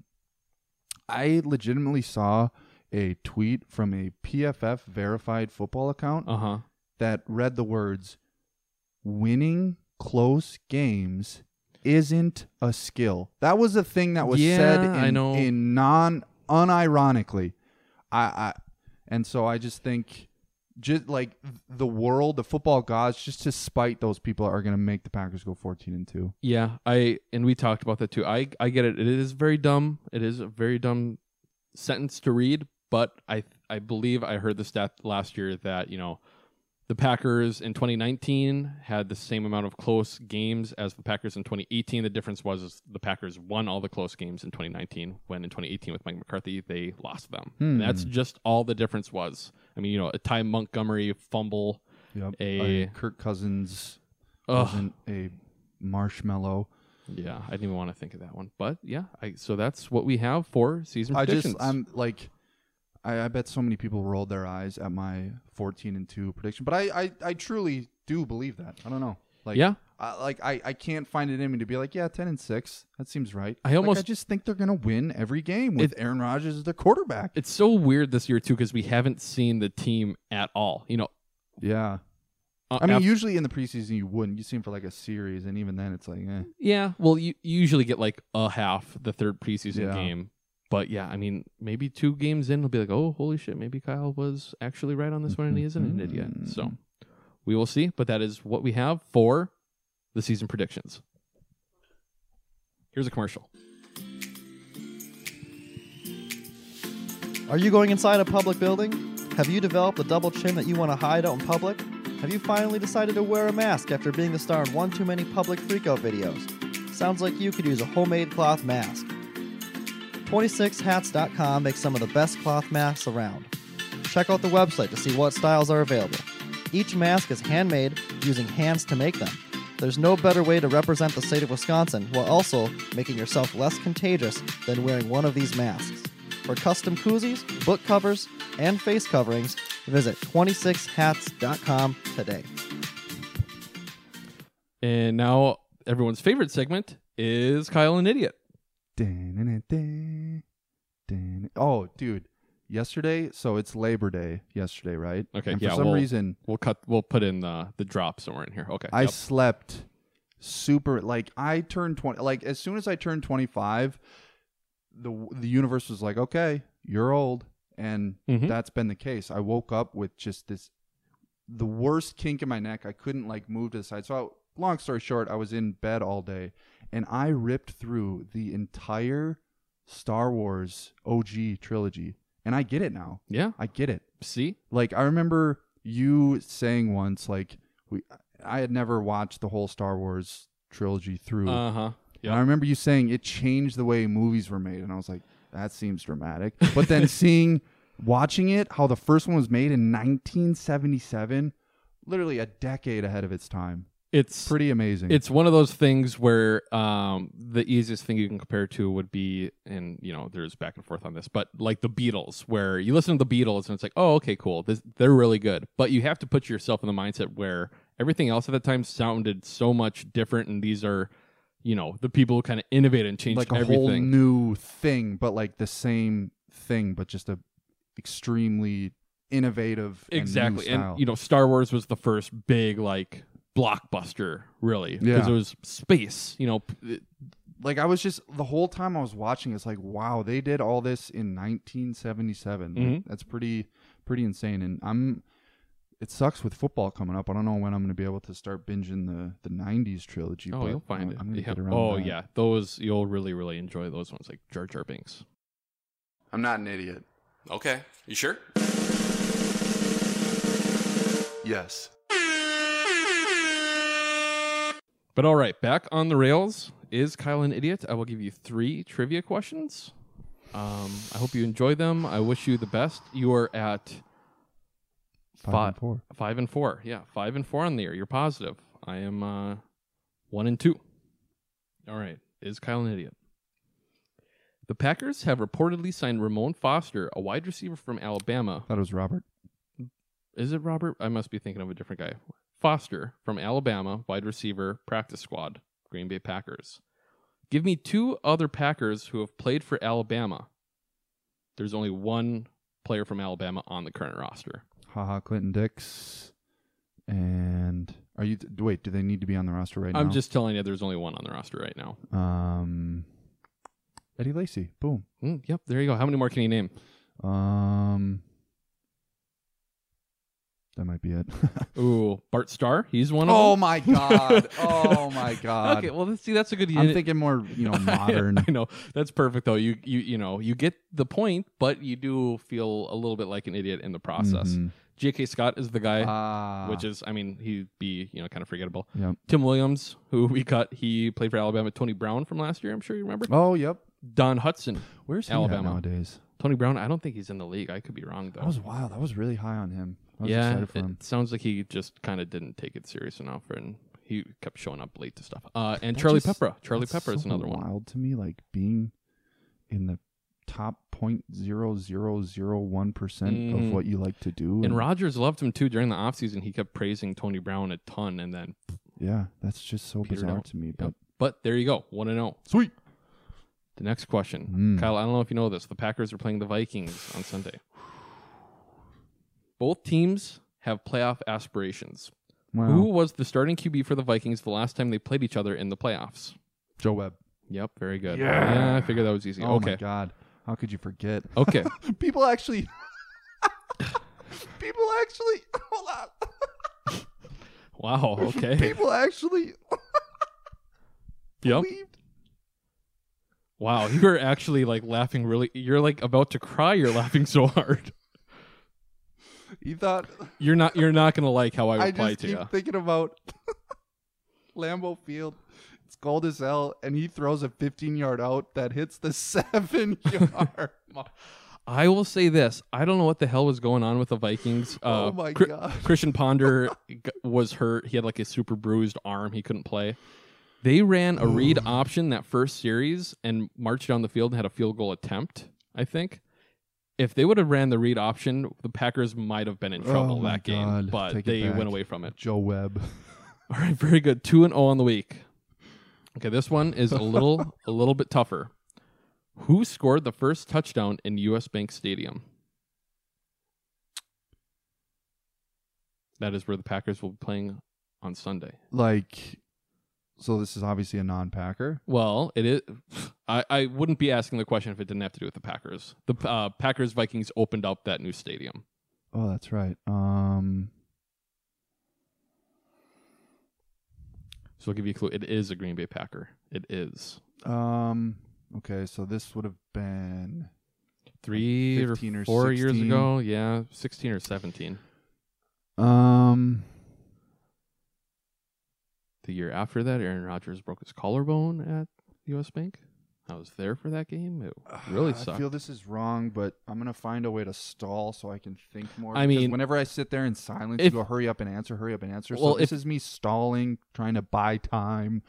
I legitimately saw a tweet from a PFF verified football account Uh huh. that read the words winning close games isn't a skill. That was a thing that was said in, Yeah, I know. in non unironically. I, I and so I just think just like the world, the football gods, just to spite those people are gonna make the Packers go fourteen and two. Yeah, I and we talked about that too. I I get it. It is very dumb. It is a very dumb sentence to read, but I I believe I heard the stat last year that you know the Packers in 2019 had the same amount of close games as the Packers in 2018. The difference was is the Packers won all the close games in 2019, when in 2018 with Mike McCarthy they lost them. And that's just all the difference was. I mean, you know, a Ty Montgomery fumble. Yep. A- Kirk Cousins wasn't a marshmallow. Yeah, I didn't even want to think of that one, but yeah. I, so that's what we have for season I predictions. just I'm like I, I bet so many people rolled their eyes at my 14 and 2 prediction, but I, I, I truly do believe that. I don't know. Like Yeah. I, like I, I can't find it in me to be like, yeah, 10 and 6. That seems right. I Like, almost- I just think they're going to win every game with Aaron Rodgers as their quarterback. it's so weird this year too because we haven't seen the team at all. You know, yeah. uh, I mean, af- usually in the preseason you wouldn't. You see him for like a series and even then it's like, eh. yeah. Well, you, you usually get like a half the third preseason Yeah. game, but yeah, I mean, maybe two games in, we'll be like, oh, holy shit, maybe Kyle was actually right on this one and he isn't an idiot. So we will see, but that is what we have for the season predictions. Here's a commercial. Are you going inside a public building? Have you developed a double chin that you want to hide out in public? Have you finally decided to wear a mask after being the star in one too many public freakout videos? Sounds like you could use a homemade cloth mask. 26hats.com makes some of the best cloth masks around. Check out the website to see what styles are available. Each mask is handmade using hands to make them. There's no better way to represent the state of Wisconsin while also making yourself less contagious than wearing one of these masks. For custom koozies, book covers, and face coverings, visit 26hats.com today. And now everyone's favorite segment is Kyle an idiot. Dun-dun-dun-dun. Oh, dude. Yesterday, so it's Labor Day yesterday, right? Okay, And for some we'll, reason, we'll cut. We'll put in the the drop somewhere in here. Okay. I yep. slept super like I turned 20 like as soon as I turned 25 the the universe was like okay you're old and Mhm. that's been the case I woke up with just this the worst kink in my neck I couldn't like move to the side so I, long story short I was in bed all day and I ripped through the entire Star Wars OG trilogy and I get it now yeah. I get it See. like I remember you saying once, like we, I had never watched the whole Star Wars trilogy through. Uh huh. And I remember you saying it changed the way movies were made, and I was like, that seems dramatic. But then <laughs> seeing, watching it, how the first one was made in 1977, literally a decade ahead of its time. It's Pretty amazing. it's one of those things where um, the easiest thing you can compare to would be, and you know, there's back and forth on this, but like the Beatles, where you listen to the Beatles and it's like, oh, okay, cool, this, they're really good, but you have to put yourself in the mindset where everything else at the time sounded so much different, and these are, you know, the people who kind of innovate and change like a everything. whole new thing, but like the same thing, but just a extremely innovative exactly and, style. you know star wars was the first big like blockbuster really because Yeah. it was space you know p- like I was just the whole time I was watching, it's like, wow, they did all this in 1977. Like, Mhm. that's pretty pretty insane. And I'm, it sucks with football coming up. I don't know when I'm going to be able to start binging the the 90s trilogy. oh but you'll find I'm, it I'm going to Yeah. get around. oh that. yeah those you'll really really enjoy those ones like jar jar binks I'm not an idiot. Okay. You sure? Yes. But all right back on the rails is kyle an idiot i will give you three trivia questions um, i hope you enjoy them i wish you the best you are at Five Fi- and four. Five and four. Yeah, five and four on the year. You're positive. I am uh, one and two. All right. Is Kyle an idiot? The Packers have reportedly signed Ramon Foster, a wide receiver from Alabama. Thought it was Robert. Is it Robert? I must be thinking of a different guy. Foster from Alabama, wide receiver, practice squad, Green Bay Packers. Give me two other Packers who have played for Alabama. There's only one player from Alabama on the current roster. Haha, Clinton Dix. And are you? Wait, do they need to be on the roster right now? I'm just telling you, there's only one on the roster right now. Um, Eddie Lacy. Boom. Mm, yep, there you go. How many more can you name? Um, that might be it. <laughs> Ooh, Bart Starr. He's one of oh them. my god! <laughs> Oh my god! Okay, well, let's see. That's a good. Year. I'm thinking more, you <laughs> know, modern. I know that's perfect though. You you you know you get the point, but you do feel a little bit like an idiot in the process. Mhm. J.K. Scott is the guy, Ah, which is I mean he'd be you know kind of forgettable. Yep. Tim Williams, who we cut, he played for Alabama. Tony Brown from last year, I'm sure you remember. Oh, yep. Don Hutson, Where's he Alabama. at nowadays? Tony Brown. I don't think he's in the league. I could be wrong though. That was wild. I was really high on him. Yeah, excited for it him. sounds like he just kind of didn't take it serious enough, and he kept showing up late to stuff. Uh, and That Charlie just- Peprah. Charlie Peprah is so another one. Wild to me, like being in the top point zero zero zero one percent Mhm. of what you like to do. And Rodgers loved him too during the offseason. He kept praising Tony Brown a ton, and then yeah, that's just so bizarre out. to me. Yep. But But there you go. One to know. Sweet. The next question, Mm. Kyle. I don't know if you know this. The Packers are playing the Vikings on Sunday. Both teams have playoff aspirations. wow, Who was the starting QB for the Vikings the last time they played each other in the playoffs? Joe Webb. Yep, very good. Yeah. I figured that was easy. Oh okay. my god, how could you forget? Okay. <laughs> People actually. <laughs> People actually. Hold on. Wow. <laughs> Okay. People actually. Yep. believed. Wow, you were actually like laughing really. You're like about to cry. You're laughing so hard. He thought You're not. You're not gonna like how I reply I just to keep you. thinking about <laughs> Lambeau Field. It's cold as hell, and he throws a 15 yard out that hits the <laughs> seven <laughs> yard. I will say this: I don't know what the hell was going on with the Vikings. Uh, Oh my Chri- God. Christian Ponder was hurt. He had like a super bruised arm. He couldn't play. They ran a read <sighs> option that first series and marched down the field and had a field goal attempt. I think. If they would have ran the read option, the Packers might have been in oh trouble Oh that game, God. but Take they went away from it. Joe Webb. <laughs> All right, very good. Two and zero on the week. Okay, this one is a little <laughs> a little bit tougher. Who scored the first touchdown in U.S. Bank Stadium? That is where the Packers will be playing on Sunday. Like, so this is obviously a non Packer. Well, it is. <sighs> I, I wouldn't be asking the question if it didn't have to do with the Packers. The uh, Packers Vikings opened up that new stadium. Oh, that's right. Um, So I'll give you a clue. It is a Green Bay Packer. It is um, okay, so this would have been three or 15 or four years ago. Yeah, sixteen or seventeen. um, The year after that, Aaron Rodgers broke his collarbone at U.S. Bank. I was there for that game. It really I sucked. I feel this is wrong, but I'm gonna find a way to stall so I can think more. I mean, whenever I sit there in silence, if- you go, "Hurry up and answer! Hurry up and answer!" Well, so this if- is me stalling, trying to buy time.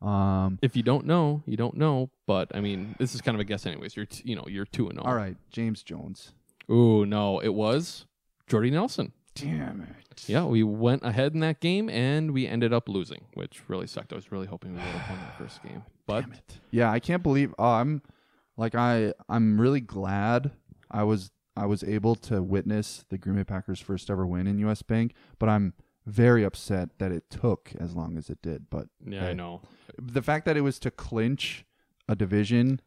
Um, if you don't know, you don't know. But I mean, this is kind of a guess, anyways. You're t- you know you're two and zero. all right, James Jones. Ooh, no, it was Jordy Nelson. Damn it! Yeah, we went ahead in that game and we ended up losing, which really sucked. I was really hoping we would have won that first <sighs> game, but Yeah, I can't believe. Oh, I'm like I. I'm really glad I was I was able to witness the Green Bay Packers' first ever win in U.S. Bank, but I'm very upset that it took as long as it did. But yeah, I know. the fact that it was to clinch a division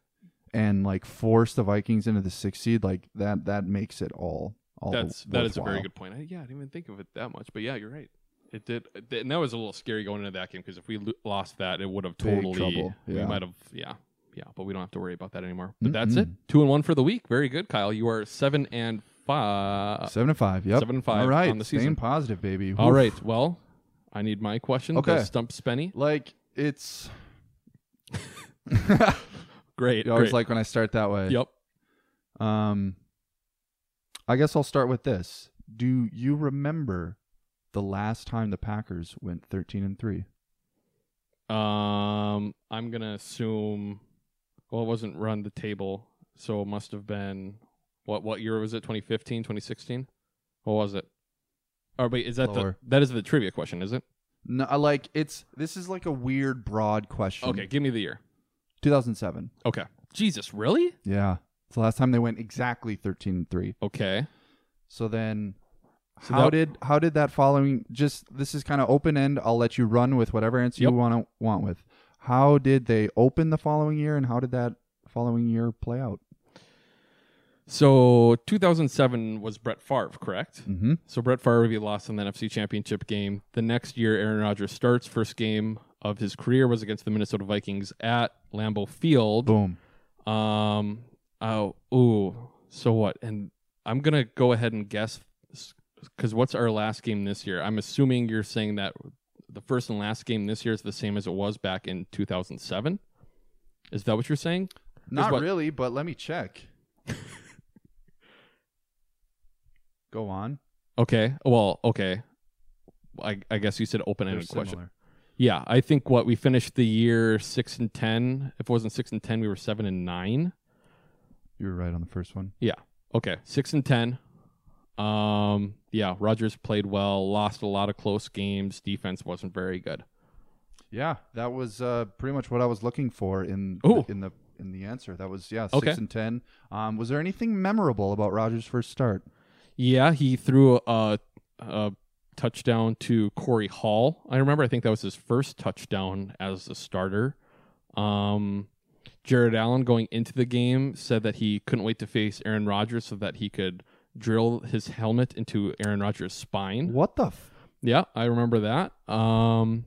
and like force the Vikings into the sixth seed, like that, that makes it all. All That's that is a very good point. I, yeah, I didn't even think of it that much, but yeah, you're right. It did, and that was a little scary going into that game because if we lo- lost that, it would have totally. trouble, We might have, yeah, yeah, but we don't have to worry about that anymore. But that's it. Two and one for the week. Very good, Kyle. You are seven and five. Seven and five. Yep. Seven and five All right. on the staying season. positive, baby. All Oof. right. Well, I need my question. Okay. Stump Spenny. Like it's. <laughs> Great. <laughs> You always great. like when I start that way. Yep. Um, I guess I'll start with this. Do you remember the last time the Packers went thirteen and three? Um, I'm gonna assume. Well, it wasn't run the table, so it must have been. What what year was it? 2015, 2016? What was it? Oh wait, is that Lower. the that is the trivia question? Is it? No, I like it's. This is like a weird, broad question. Okay, give me the year. two thousand seven. Okay. Jesus, really? Yeah, it's the last time they went exactly thirteen and three. Okay. So then, So how that- did how did that following? Just this is kind of open end. I'll let you run with whatever answer Yep. you want to want with. How did they open the following year, and how did that following year play out? So 2007 was Brett Favre, correct? Mm-hmm. So Brett Favre he lost in the NFC Championship game. The next year, Aaron Rodgers starts. First game of his career was against the Minnesota Vikings at Lambeau Field. Boom. Um. Oh. Ooh. So what? And I'm gonna go ahead and guess because what's our last game this year? I'm assuming you're saying that the first and last game this year is the same as it was back in 2007. Is that what you're saying? Not what- really, but let me check. <laughs> Go on. Okay. Well. Okay. I, I guess you said open-ended question. Yeah, I think what we finished the year six and ten. If it wasn't six and ten, we were seven and nine. You were right on the first one. Yeah. Okay. Six and ten. Um. Yeah. Rodgers played well. Lost a lot of close games. Defense wasn't very good. Yeah, that was uh, pretty much what I was looking for in Ooh. in the in the answer. That was yeah, six Okay. and ten. Um, was there anything memorable about Rodgers' first start? Yeah, he threw a, a touchdown to Korey Hall. I remember. I think that was his first touchdown as a starter. Um, Jared Allen going into the game said that he couldn't wait to face Aaron Rodgers so that he could drill his helmet into Aaron Rodgers' spine. What the? F- Yeah, I remember that. Um,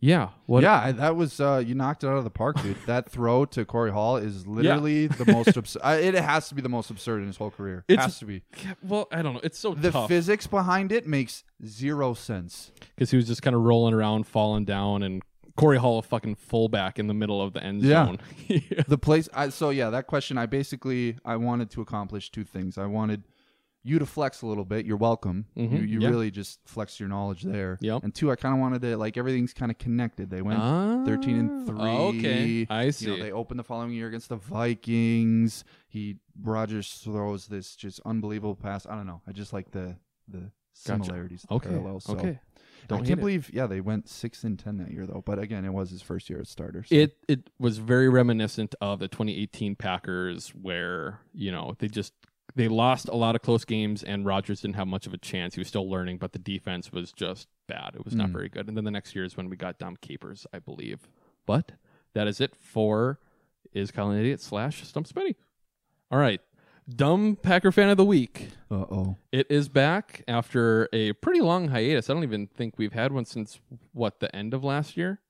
Yeah. What? yeah, I- that was uh, you knocked it out of the park, dude. that throw to Korey Hall is literally the most absurd. <laughs> It has to be the most absurd in his whole career. It It's- has to be. Well, I don't know. It's so The tough physics behind it makes zero sense. because he was just kind of rolling around, falling down, and Korey Hall, a fucking fullback in the middle of the end Yeah. zone. <laughs> The place. I, so yeah, that question. I basically I wanted to accomplish two things. I wanted you to flex a little bit. You're welcome. Mhm, You, you yeah. really just flex your knowledge there. Yep. And two, I kind of wanted to like everything's kind of connected. They went thirteen and three. Ah, okay. I You see. know, they opened the following year against the Vikings. He Rodgers throws this just unbelievable pass. I don't know. I just like the the similarities, the Okay. parallels. So. Okay. Don't I can't believe. Yeah, they went six and ten that year though. But again, it was his first year as starter. so- It it was very reminiscent of the 2018 Packers, where you know they just they lost a lot of close games, and Rodgers didn't have much of a chance. He was still learning, but the defense was just bad. It was not Mm. very good. And then the next year is when we got Dom Capers, I believe. But that is it for is Colin idiot slash Stump Smitty. All right, dumb Packer fan of the week. Uh oh. It is back after a pretty long hiatus. I don't even think we've had one since what the end of last year.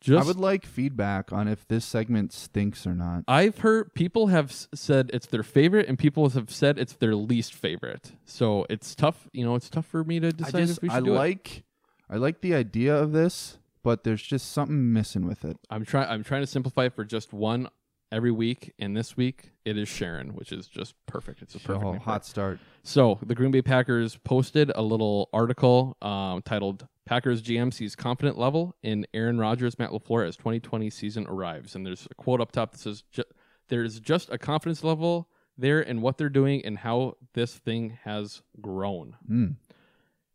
Just I would like feedback on if this segment stinks or not. I've heard people have s- said it's their favorite, and people have said it's their least favorite. So it's tough. You know, it's tough for me to I decide just if we should I do it. like I like the idea of this, but there's just something missing with it. I'm trying. I'm trying to simplify it for just one every week, and this week it is Sharon, which is just perfect. It's a perfect Oh, name for hot start. So the Green Bay Packers posted a little article um, titled "Packers GM sees confident level in Aaron Rodgers, Matt LaFleur as 2020 season arrives." And there's a quote up top that says, "Ju- "There's just a confidence level there in what they're doing and how this thing has grown." Mm.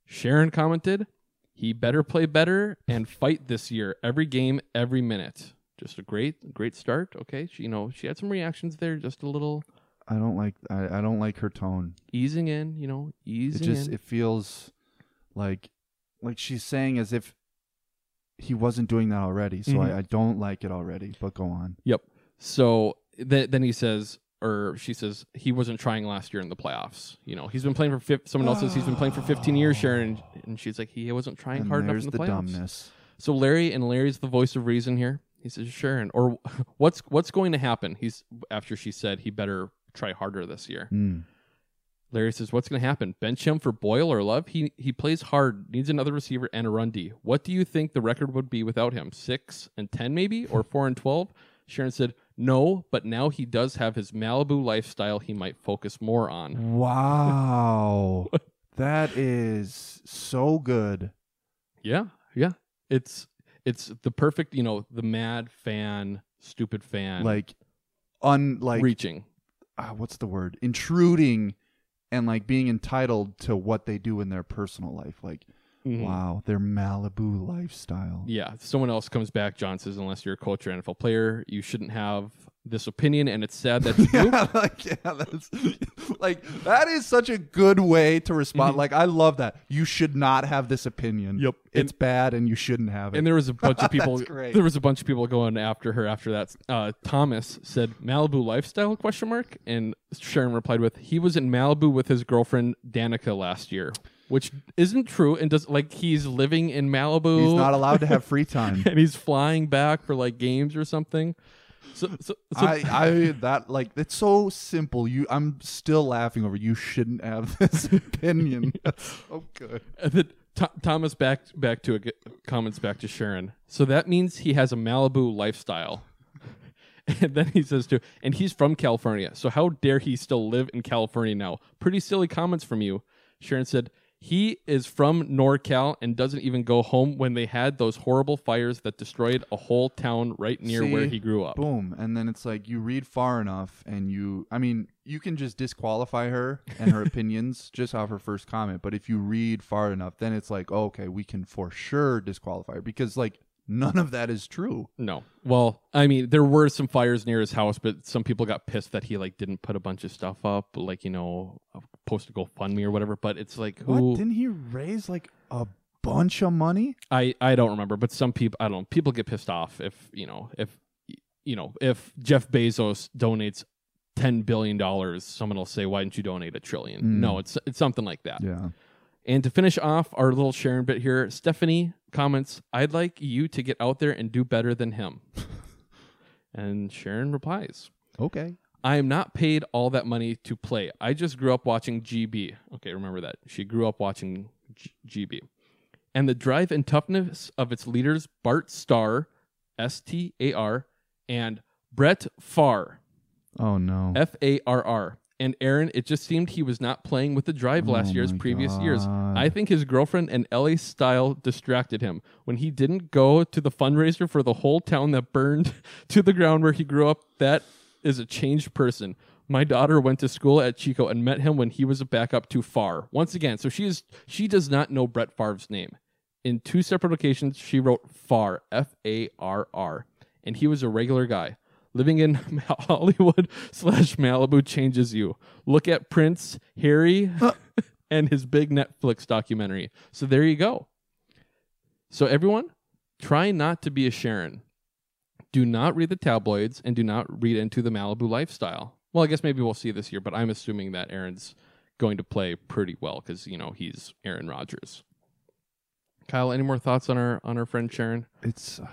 Sharon commented, "He better play better and fight this year, every game, every minute." Just a great, great start. Okay, she, you know, she had some reactions there, just a little I don't like I, I don't like her tone. easing in. You know, It easing just in. it feels like like she's saying as if he wasn't doing that already. So Mhm. I, I don't like it already. But go on. Yep. So th- then he says, or she says, he wasn't trying last year in the playoffs. You know, he's been playing for fif- someone else says he's been playing for 15 years, Sharon, and she's like, he wasn't trying And hard enough there's in the, the playoffs. dumbness. So Larry and Larry's the voice of reason here. He says, Sharon, or <laughs> what's what's going to happen? He's after she said he better try harder this year. Mm. Larry says, "What's going to happen? Bench him for Boyle or Love? He he plays hard, needs another receiver and a run D. What do you think the record would be without him? Six and ten, maybe, or <laughs> four and twelve? Sharon said, "No, but now he does have his Malibu lifestyle. He might focus more on." Wow. <laughs> that is so good. Yeah, yeah. It's it's the perfect, you know, the mad fan, stupid fan, Like unlike reaching. ah, what's the word? Intruding and like being entitled to what they do in their personal life. Like Mhm. wow, their Malibu lifestyle. Yeah, if someone else comes back, John says, unless you're a culture NFL player, you shouldn't have this opinion, and it's sad that <laughs> you yeah, like yeah, that's like that is such a good way to respond. Like I love that. You should not have this opinion. Yep. It's bad and you shouldn't have it. And there was a <laughs> bunch of people. That's great. There was a bunch of people going after her after that. Uh, Thomas said Malibu lifestyle question mark, and Sharon replied with he was in Malibu with his girlfriend Danica last year, which isn't true and does like he's living in Malibu. He's not allowed to have <laughs> free time. and he's flying back for like games or something. So, so, so I, I that like it's so simple. You I'm still laughing over you shouldn't have <laughs> this opinion. <laughs> That's so oh, good. And then Th- Thomas back back to a, comments back to Sharon. So that means he has a Malibu lifestyle. <laughs> And then he says to, and he's from California. So how dare he still live in California now? Pretty silly comments from you. Sharon said he is from NorCal and doesn't even go home when they had those horrible fires that destroyed a whole town right near where he grew up. Boom. And then it's like you read far enough and you I mean, you can just disqualify her and her <laughs> opinions just off her first comment. But if you read far enough, then it's like, oh, okay, we can for sure disqualify her because like none of that is true. No. Well, I mean, there were some fires near his house, but some people got pissed that he like didn't put a bunch of stuff up, like you know, post a GoFundMe or whatever. But it's like, who? What? Didn't he raise like a bunch of money? I I don't remember, but some people I don't know. People get pissed off if you know if you know if Jeff Bezos donates ten billion dollars, someone will say, "Why didn't you donate a trillion? Mm. No, it's it's something like that. Yeah. And to finish off our little sharing bit here, Stephanie comments, I'd like you to get out there and do better than him. <laughs> and Sharon replies, Okay. I am not paid all that money to play. I just grew up watching GB. Okay, remember that. She grew up watching G- GB. And the drive and toughness of its leaders, Bart Starr, S T A R, and Brett Farr, Oh no. F A R R. And Aaron, it just seemed he was not playing with the drive last Oh year as previous years. I think his girlfriend and LA style distracted him when he didn't go to the fundraiser for the whole town that burned <laughs> to the ground where he grew up. That is a changed person. My daughter went to school at Chico and met him when he was a backup to Farr. Once again, so she is she does not know Brett Favre's name. In two separate occasions, she wrote Farr, F A R R, and he was a regular guy. Living in <laughs> Hollywood <laughs> slash Malibu changes you. Look at Prince Harry uh. <laughs> and his big Netflix documentary. So there you go. So everyone, try not to be a Sharon. Do not read the tabloids and do not read into the Malibu lifestyle. Well, I guess maybe we'll see this year, but I'm assuming that Aaron's going to play pretty well because you know he's Aaron Rodgers. Kyle, any more thoughts on our on our friend Sharon? It's uh,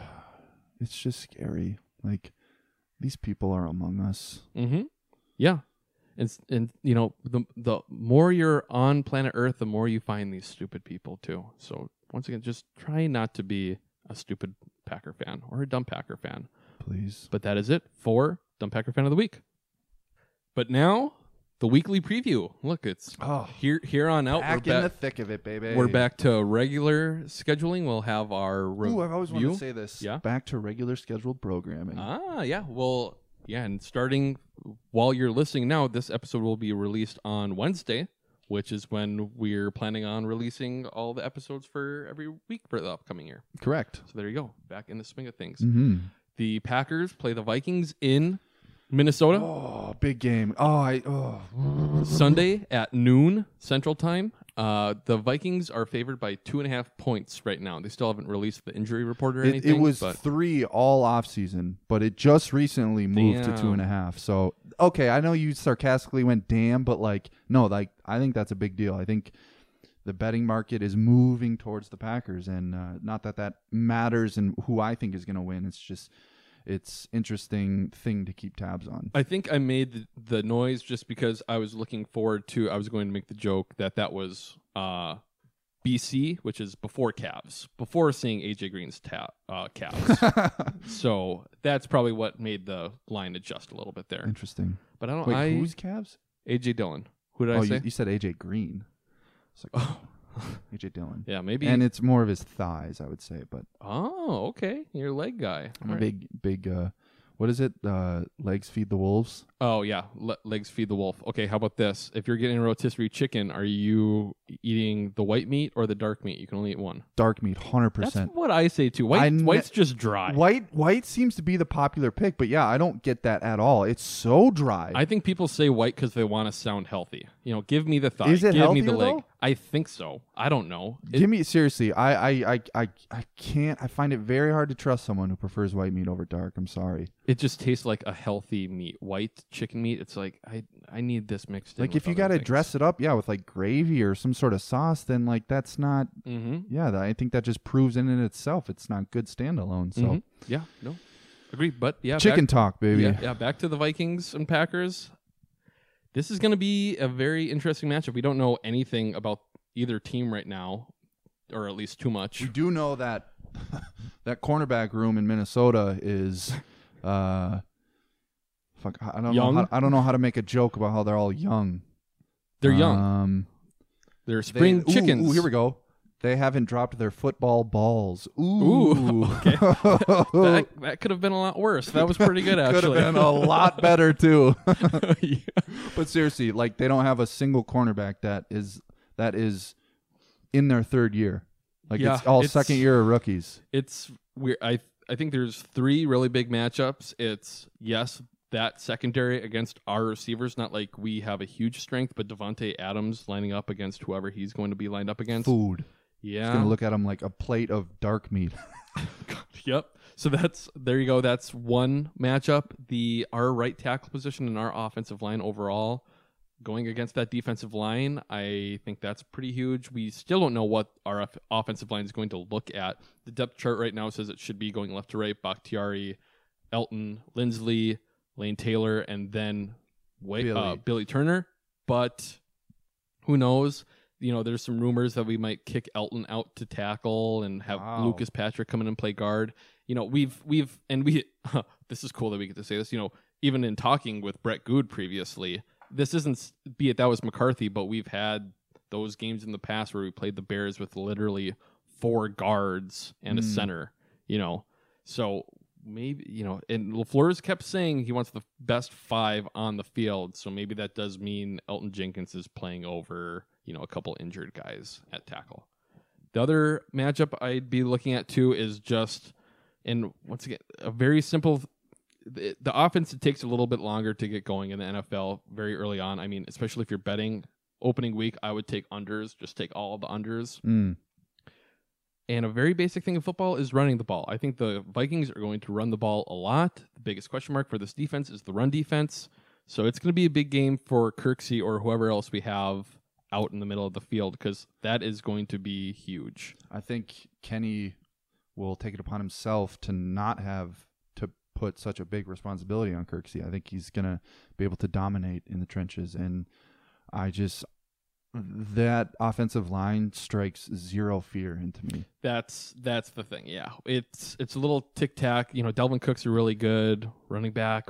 it's just scary. Like these people are among us. Mm-hmm. Yeah, and and you know the the more you're on planet Earth, the more you find these stupid people too. So once again, just try not to be a stupid Packer fan or a dumb Packer fan. Please. But that is it for dumb Packer fan of the week. But now the weekly preview. Look, it's Oh, here here on out. back we're in the thick of it, baby. We're back to regular scheduling. We'll have our review. Ooh, I've always wanted to say this. Yeah. Back to regular scheduled programming. Ah, yeah. Well, yeah, and starting while you're listening now, this episode will be released on Wednesday, which is when we're planning on releasing all the episodes for every week for the upcoming year. Correct. So there you go, back in the swing of things. Mm-hmm. The Packers play the Vikings in Minnesota Oh, big game. Oh, I oh. Sunday at noon Central Time. Uh, the Vikings are favored by two and a half points right now. They still haven't released the injury report or It, anything. it was but three all off season, but it just recently moved to two and a Damn. half. So okay, I know you sarcastically went damn, but like no, like I think that's a big deal. I think the betting market is moving towards the Packers, and uh, not that that matters and who I think is going to win. It's just it's interesting thing to keep tabs on. I think I made the, the noise just because I was looking forward to. I was going to make the joke that that was uh, BC, which is before Cavs, before seeing AJ Green's ta- uh, Cavs. <laughs> so that's probably what made the line adjust a little bit there. Interesting. But I don't. Wait, I who's Cavs? AJ Dillon. Who did oh, I say? you, you said AJ Green. It's like Oh. AJ Dillon. yeah, maybe. And it's more of his thighs, I would say, but oh, okay. You're a leg guy. I'm All a right. big, big. uh What is it? Uh Legs feed the wolves. Oh yeah, Le- legs feed the wolf. Okay, how about this? If you're getting a rotisserie chicken, are you eating the white meat or the dark meat? You can only eat one. Dark meat, hundred That's percent. what I say too. White, I ne- white's just dry. White, white seems to be the popular pick, but yeah, I don't get that at all. It's so dry. I think people say white because they want to sound healthy. You know, give me the thigh. Is it give me the leg. though? I think so. I don't know. It- Give me seriously. I, I, I, I, I can't. I find it very hard to trust someone who prefers white meat over dark. I'm sorry. it just tastes like a healthy meat. White chicken meat. It's like I I need this mixed in. Like if you got to dress it up, yeah, with like gravy or some sort of sauce, then like that's not. Mm-hmm. Yeah, that, I think that just proves in and itself it's not good standalone. So Mhm. Yeah. No. Agree. But yeah. chicken back- talk, baby. Yeah, yeah, back to the Vikings and Packers. This is going to be a very interesting matchup. We don't know anything about either team right now, or at least too much. We do know that <laughs> that cornerback room in Minnesota is <laughs> uh fuck I don't Young? know how, I don't know how to make a joke about how they're all young. They're young. Um They're they- spring ooh, chickens. Ooh, here we go. They haven't dropped their football balls. Ooh. Ooh, okay. <laughs> That, that could have been a lot worse. That was pretty good, <laughs> actually. Could have been a lot better too. Yeah. <laughs> but seriously, like they don't have a single cornerback that is that is in their third year. Like Yeah, it's all it's- second year rookies. It's weird. I I think there's three really big matchups. It's yes, that secondary against our receivers. Not like we have a huge strength, but Davante Adams lining up against whoever he's going to be lined up against. Food. Yeah, It's gonna look at them like a plate of dark meat. <laughs> Yep. So that's there you go. That's one matchup. The our right tackle position and our offensive line overall going against that defensive line. I think that's pretty huge. We still don't know what our offensive line is going to look at. The depth chart right now says it should be going left to right. Bakhtiari, Elgton, Linsley, Lane Taylor, and then Wa- Billy. Uh, Billy Turner. But who knows? You know, there's some rumors that we might kick Elgton out to tackle and have Wow. Lucas Patrick come in and play guard. You know, we've we've and we <laughs> this is cool that we get to say this. You know, even in talking with Brett Good previously, this isn't be it that was McCarthy, but we've had those games in the past where we played the Bears with literally four guards and a Mm. center. You know, so maybe you know, and LaFleur's kept saying he wants the best five on the field. So maybe that does mean Elgton Jenkins is playing over you know a couple injured guys at tackle. The other matchup I'd be looking at too is just, and once again, a very simple. The, the offense it takes a little bit longer to get going in the NFL very early on. I mean, especially if you're betting opening week, I would take unders. Just take all the unders. Mm. And a very basic thing in football is running the ball. I think the Vikings are going to run the ball a lot. The biggest question mark for this defense is the run defense. So it's going to be a big game for Kirksey or whoever else we have out in the middle of the field because that is going to be huge. I think Kenny will take it upon himself to not have to put such a big responsibility on Kirksey. I think he's gonna be able to dominate in the trenches, and I just that offensive line strikes zero fear into me. That's that's the thing. Yeah, it's it's a little tic tac. You know, Dalvin Cook's a really good running back,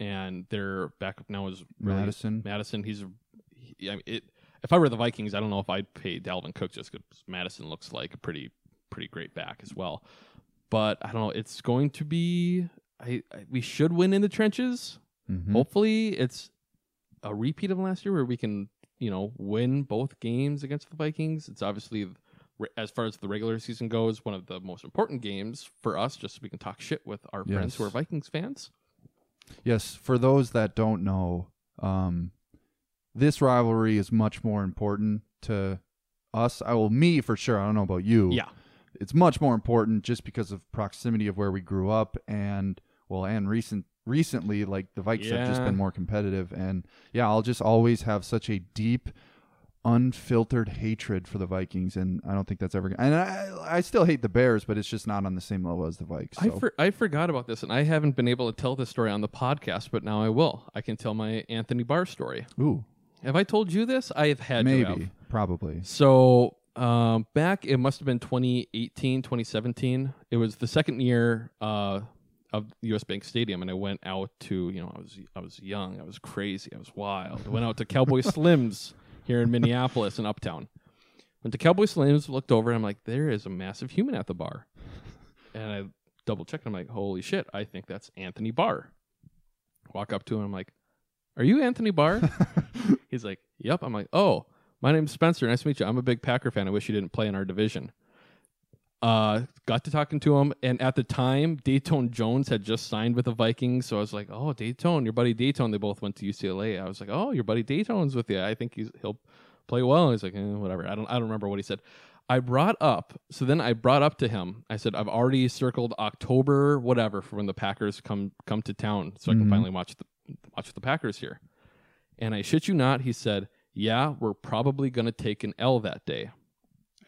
and their backup now is really Mattison. Mattison. He's he, I mean, it. If I were the Vikings, I don't know if I'd pay Dalvin Cook just because Mattison looks like a pretty pretty great back as well. But I don't know. It's going to be. I, I we should win in the trenches. Mhm. Hopefully, it's a repeat of last year where we can you know win both games against the Vikings. It's obviously as far as the regular season goes, one of the most important games for us, just so we can talk shit with our friends who are Vikings fans. Yes, for those that don't know, um, this rivalry is much more important to us. I will me for sure. I don't know about you. Yeah. it's much more important just because of proximity of where we grew up and well, and recent recently, like the Vikes have just been more competitive, and yeah, I'll just always have such a deep. Unfiltered hatred for the Vikings, and I don't think that's ever. Gonna, and I, I still hate the Bears, but it's just not on the same level as the Vikes. I, for, I forgot about this, and I haven't been able to tell this story on the podcast, but now I will. I can tell my Anthony Barr story. Ooh, Have I told you this? I have had to have. maybe, probably. So um, back, it must have been 2018, 2017. It was the second year uh, of U.S. Bank Stadium, and I went out to you know I was I was young, I was crazy, I was wild. I went out to Cowboy <laughs> Slims here in Minneapolis and Uptown. Went to Cowboy Slims, looked over, and I'm like, there is a massive human at the bar, and I double checked. I'm like, holy shit, I think that's Anthony Barr. Walk up to him, I'm like, are you Anthony Barr? <laughs> He's like, yep. I'm like, oh, my name's Spencer. Nice to meet you. I'm a big Packer fan. I wish you didn't play in our division. Uh, got to talking to him, and at the time, Datone Jones had just signed with the Vikings. So I was like, "Oh, Datone, your buddy Datone." They both went to UCLA. I was like, "Oh, your buddy Datone's with you. I think he's he'll play well." And he's like, eh, "Whatever." I don't I don't remember what he said. I brought up so then I brought up to him. I said, "I've already circled October, whatever, for when the Packers come come to town, so I can Mhm. finally watch the watch the Packers here." And I shit you not, he said, "Yeah, we're probably gonna take an L that day."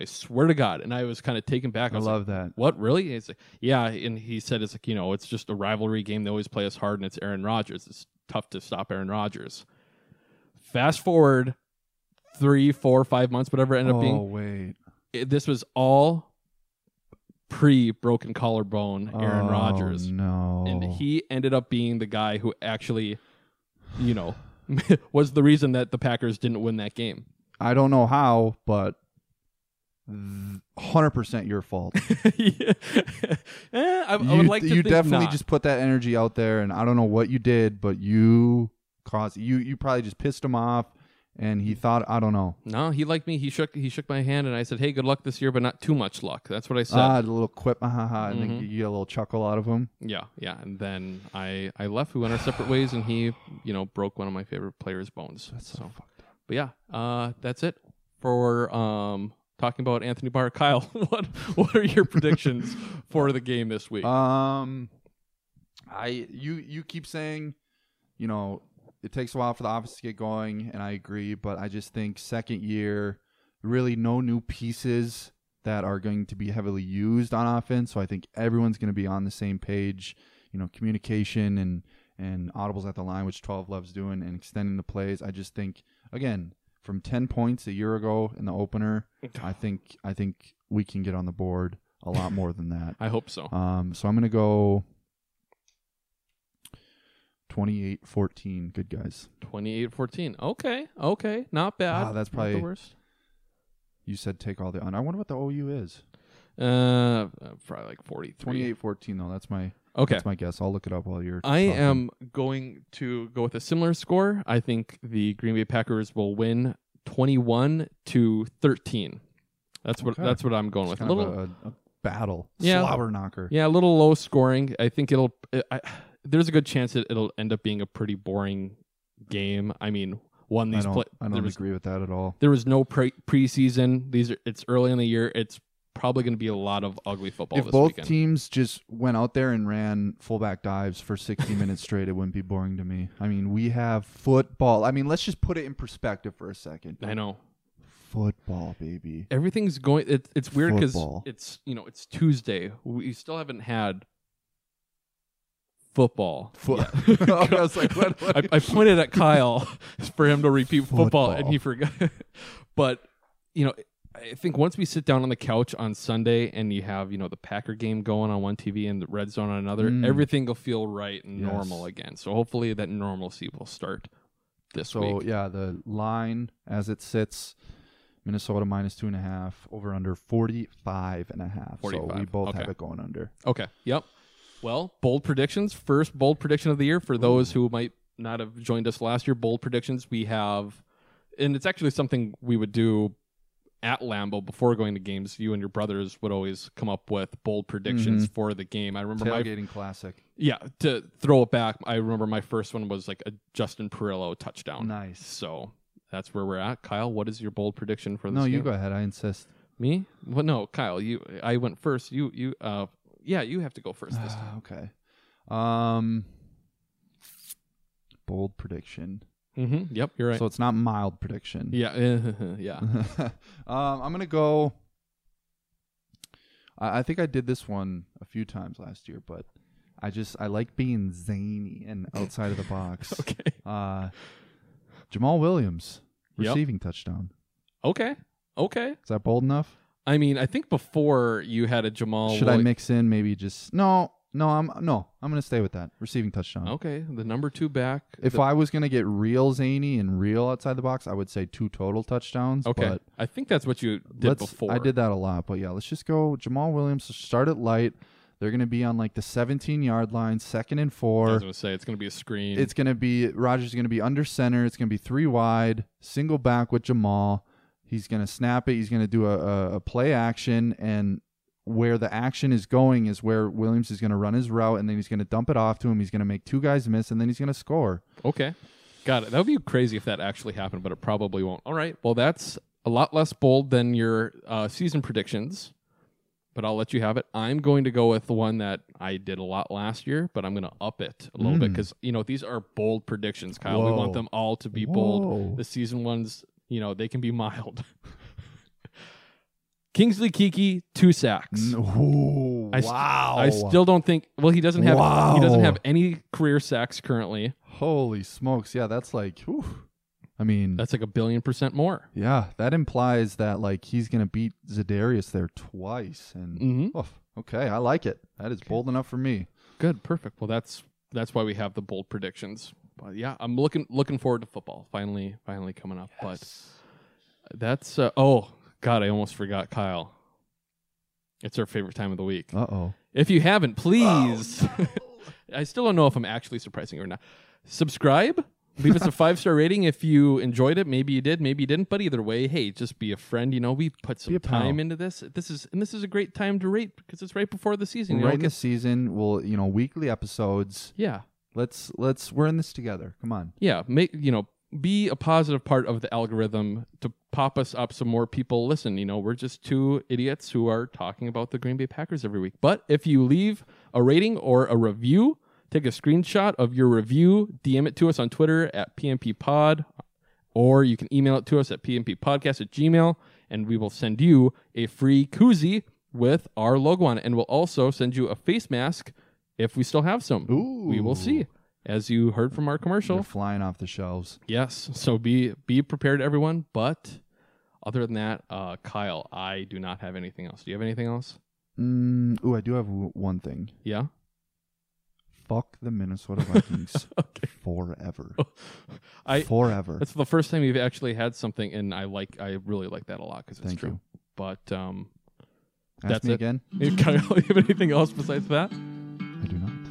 I swear to God. And I was kind of taken back. I, I was like, love that. What really? He's like, yeah. And he said it's like you know it's just a rivalry game. They always play us hard, and it's Aaron Rodgers. It's tough to stop Aaron Rodgers. Fast forward three, four, five months, whatever it ended up being. Oh being. wait, It, this was all pre broken collarbone Aaron Oh, Rodgers, No, and he ended up being the guy who actually, you know, <laughs> was the reason that the Packers didn't win that game. I don't know how, but hundred percent your fault. <laughs> yeah. Eh, I, I you would like to you definitely not. just put that energy out there, and I don't know what you did, but you caused you you probably just pissed him off, and he thought I don't know. No, he liked me. He shook he shook my hand, and I said, "Hey, good luck this year, but not too much luck." That's what I said. Ah, the little quip, ah, ha, ha, and then Mhm. you get a little chuckle out of him. yeah, yeah. And then I I left. We went our separate ways, and he you know broke one of my favorite players' bones. That's so, so, fucked up. but yeah, uh, that's it for um talking about Anthony Barr. <laughs> Kyle, what what are your predictions <laughs> for the game this week? Um, I you you keep saying, you know, it takes a while for the offense to get going, and I agree. But I just think second year, really no new pieces that are going to be heavily used on offense. So I think everyone's going to be on the same page. You know, communication and and audibles at the line, which 12 loves doing, and extending the plays. I just think again from 10 points a year ago in the opener, <laughs> I think I think we can get on the board a lot more than that. I hope so. Um, so I'm gonna go 28-14. Good guys. 28-14. Okay, okay, not bad. Wow, that's Not probably the worst. You said take all the on. I wonder what the OU is. Uh, uh, probably like 40. 28-14 though. That's my Okay. That's my guess. I'll look it up while you're. I talking. am going to go with a similar score. I think the Green Bay Packers will win 21 to 13. That's what Okay. that's what I'm going It's with. kind a of little a, a battle. Yeah. Slobber knocker. Yeah, a little low scoring. I think it'll. I, there's a good chance that it'll end up being a pretty boring game. I mean, one I these don't. play, I don't was agree with that at all. there was no pre preseason. These are it's early in the year. It's probably going to be a lot of ugly football If this both weekend. teams just went out there and ran fullback dives for 60 minutes straight, it wouldn't be boring to me. I mean, we have football. I mean, let's just put it in perspective for a second. I know Football, baby. everything's going. It, it's weird because it's you know it's Tuesday. We still haven't had football. Foot. yet. <laughs> I was like, what? <laughs> what I, I pointed at Kyle <laughs> for him to repeat football, and he forgot. but you know, I think once we sit down on the couch on Sunday and you have you know the Packer game going on one TV and the Red Zone on another, Mm. everything will feel right and Yes. normal again. So hopefully that normalcy will start this so week. yeah, the line as it sits, Minnesota minus two and a half, over under 45 and a half. So we both okay. have it going under. Okay. Yep. Well, bold predictions. First bold prediction of the year for those who might not have joined us last year. Bold predictions. We have, and it's actually something we would do at Lambeau before going to games. You and your brothers would always come up with bold predictions for the game. I remember my Tailgating classic. yeah. To throw it back, I remember my first one was like a Justin Perillo touchdown. Nice. So that's where we're at. Kyle, what is your bold prediction for this? No, you game? go ahead. I insist. Me? Well, no, Kyle. You. I went first. You. You. Uh. Yeah. You have to go first this time. Ah, okay. Um, bold prediction. Mm-hmm. Yep, you're right. So it's not mild prediction. yeah, <laughs> yeah. <laughs> um, I'm gonna go. I, I think I did this one a few times last year, but I just I like being zany and outside of the box. <laughs> okay. Uh, Jamaal Williams Yep. receiving touchdown. Okay. Okay. Is that bold enough? I mean, I think before you had a Jamaal. Should I Willi- mix in maybe just no, no? I'm no. I'm gonna stay with that receiving touchdown. Okay, the number two back. If the- I was gonna get real zany and real outside the box, I would say two total touchdowns. okay, but I think that's what you did let's, before. I did that a lot, but yeah, let's just go Jamaal Williams. Start it light. They're gonna be on like the 17 yard line, second and I four. was going to say it's going to be a screen. It's gonna be Rodgers gonna be under center. It's gonna be three wide, single back with Jamaal. He's gonna snap it. He's gonna do a, a, play action, and where the action is going is where Williams is gonna run his route, and then he's gonna dump it off to him. He's gonna make two guys miss, and then he's gonna score. okay. Got it. That would be crazy if that actually happened, but it probably won't. All right. Well, that's a lot less bold than your uh, season predictions, but I'll let you have it. I'm going to go with the one that I did a lot last year, but I'm going to up it a little bit Mm. because you know these are bold predictions, Kyle. We want them all to be Whoa. bold. The season ones, you know, they can be <laughs> mild. Kingsley Keke, two sacks. Ooh, I st- wow! I still don't think. Well, he doesn't have. wow. He doesn't have any career sacks currently. Holy smokes! Yeah, that's like. whew. I mean, That's like a billion percent more. yeah, that implies that like he's gonna beat Za'Darius there twice, and Mhm. oh, okay, I like it. That is bold enough for me. Good, perfect. Well, that's that's why we have the bold predictions. But yeah, I'm looking looking forward to football. Finally, finally coming up. But that's uh, oh god, I almost forgot Kyle. It's our favorite time of the week. Uh oh. If you haven't, please. <laughs> I still don't know if I'm actually surprising you or not. Subscribe. Leave us a <laughs> five star rating if you enjoyed it. Maybe you did, maybe you didn't. But either way, hey, just be a friend. You know, we put some a pal. time into this. This is and this is a great time to rate because it's right before the season. You right know, in the season, we'll you know weekly episodes. yeah, Let's let's we're in this together. Come on. yeah. Make you know, be a positive part of the algorithm to pop us up so more people listen. You know, we're just two idiots who are talking about the Green Bay Packers every week. But if you leave a rating or a review take a screenshot of your review, DM it to us on Twitter at PMP Pod, or you can email it to us at pmpodcast at gmail, and we will send you a free koozie with our logo on it. And we'll also send you a face mask if we still have some. We will see. As you heard from our commercial. They're flying off the shelves. Yes. So be be prepared, everyone. But other than that, uh, Kyle, I do not have anything else. Do you have anything else? Mm, ooh, I do have w- one thing. Yeah. Fuck the Minnesota Vikings <laughs> forever. <laughs> I forever. That's the first time you've actually had something, and I like. I really like that a lot because it's Thank true. you. But um, Ask that's me it. again. <laughs> Kyle, you have anything else besides that?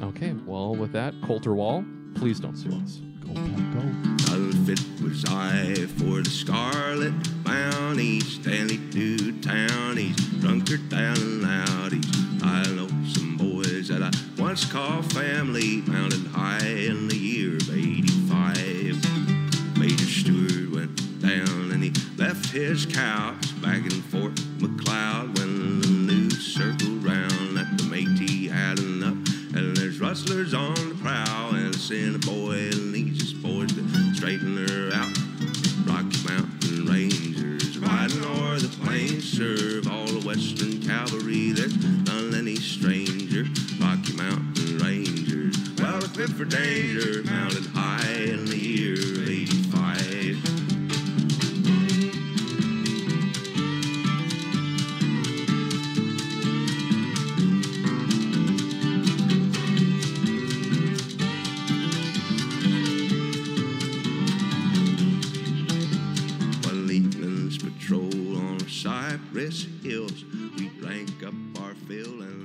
I do not. Okay. Well, with that, Colter Wall, please don't sue us. Go Pack Go. Unfit was I for the scarlet bounty. Stanley to townies, drunkard down and loudies. I know some boys that I once called family, mounted high in the year of 85. Major Stewart went down and he left his couch back in Fort Macleod when the news circled Rustlers on the prowl and in a boy and his boys to straighten her out. Rocky Mountain Rangers riding o'er the plains serve all the Western cavalry. that's none any stranger. Rocky Mountain Rangers, well equipped for danger, mounted high in the year Hills. We drank up our fill and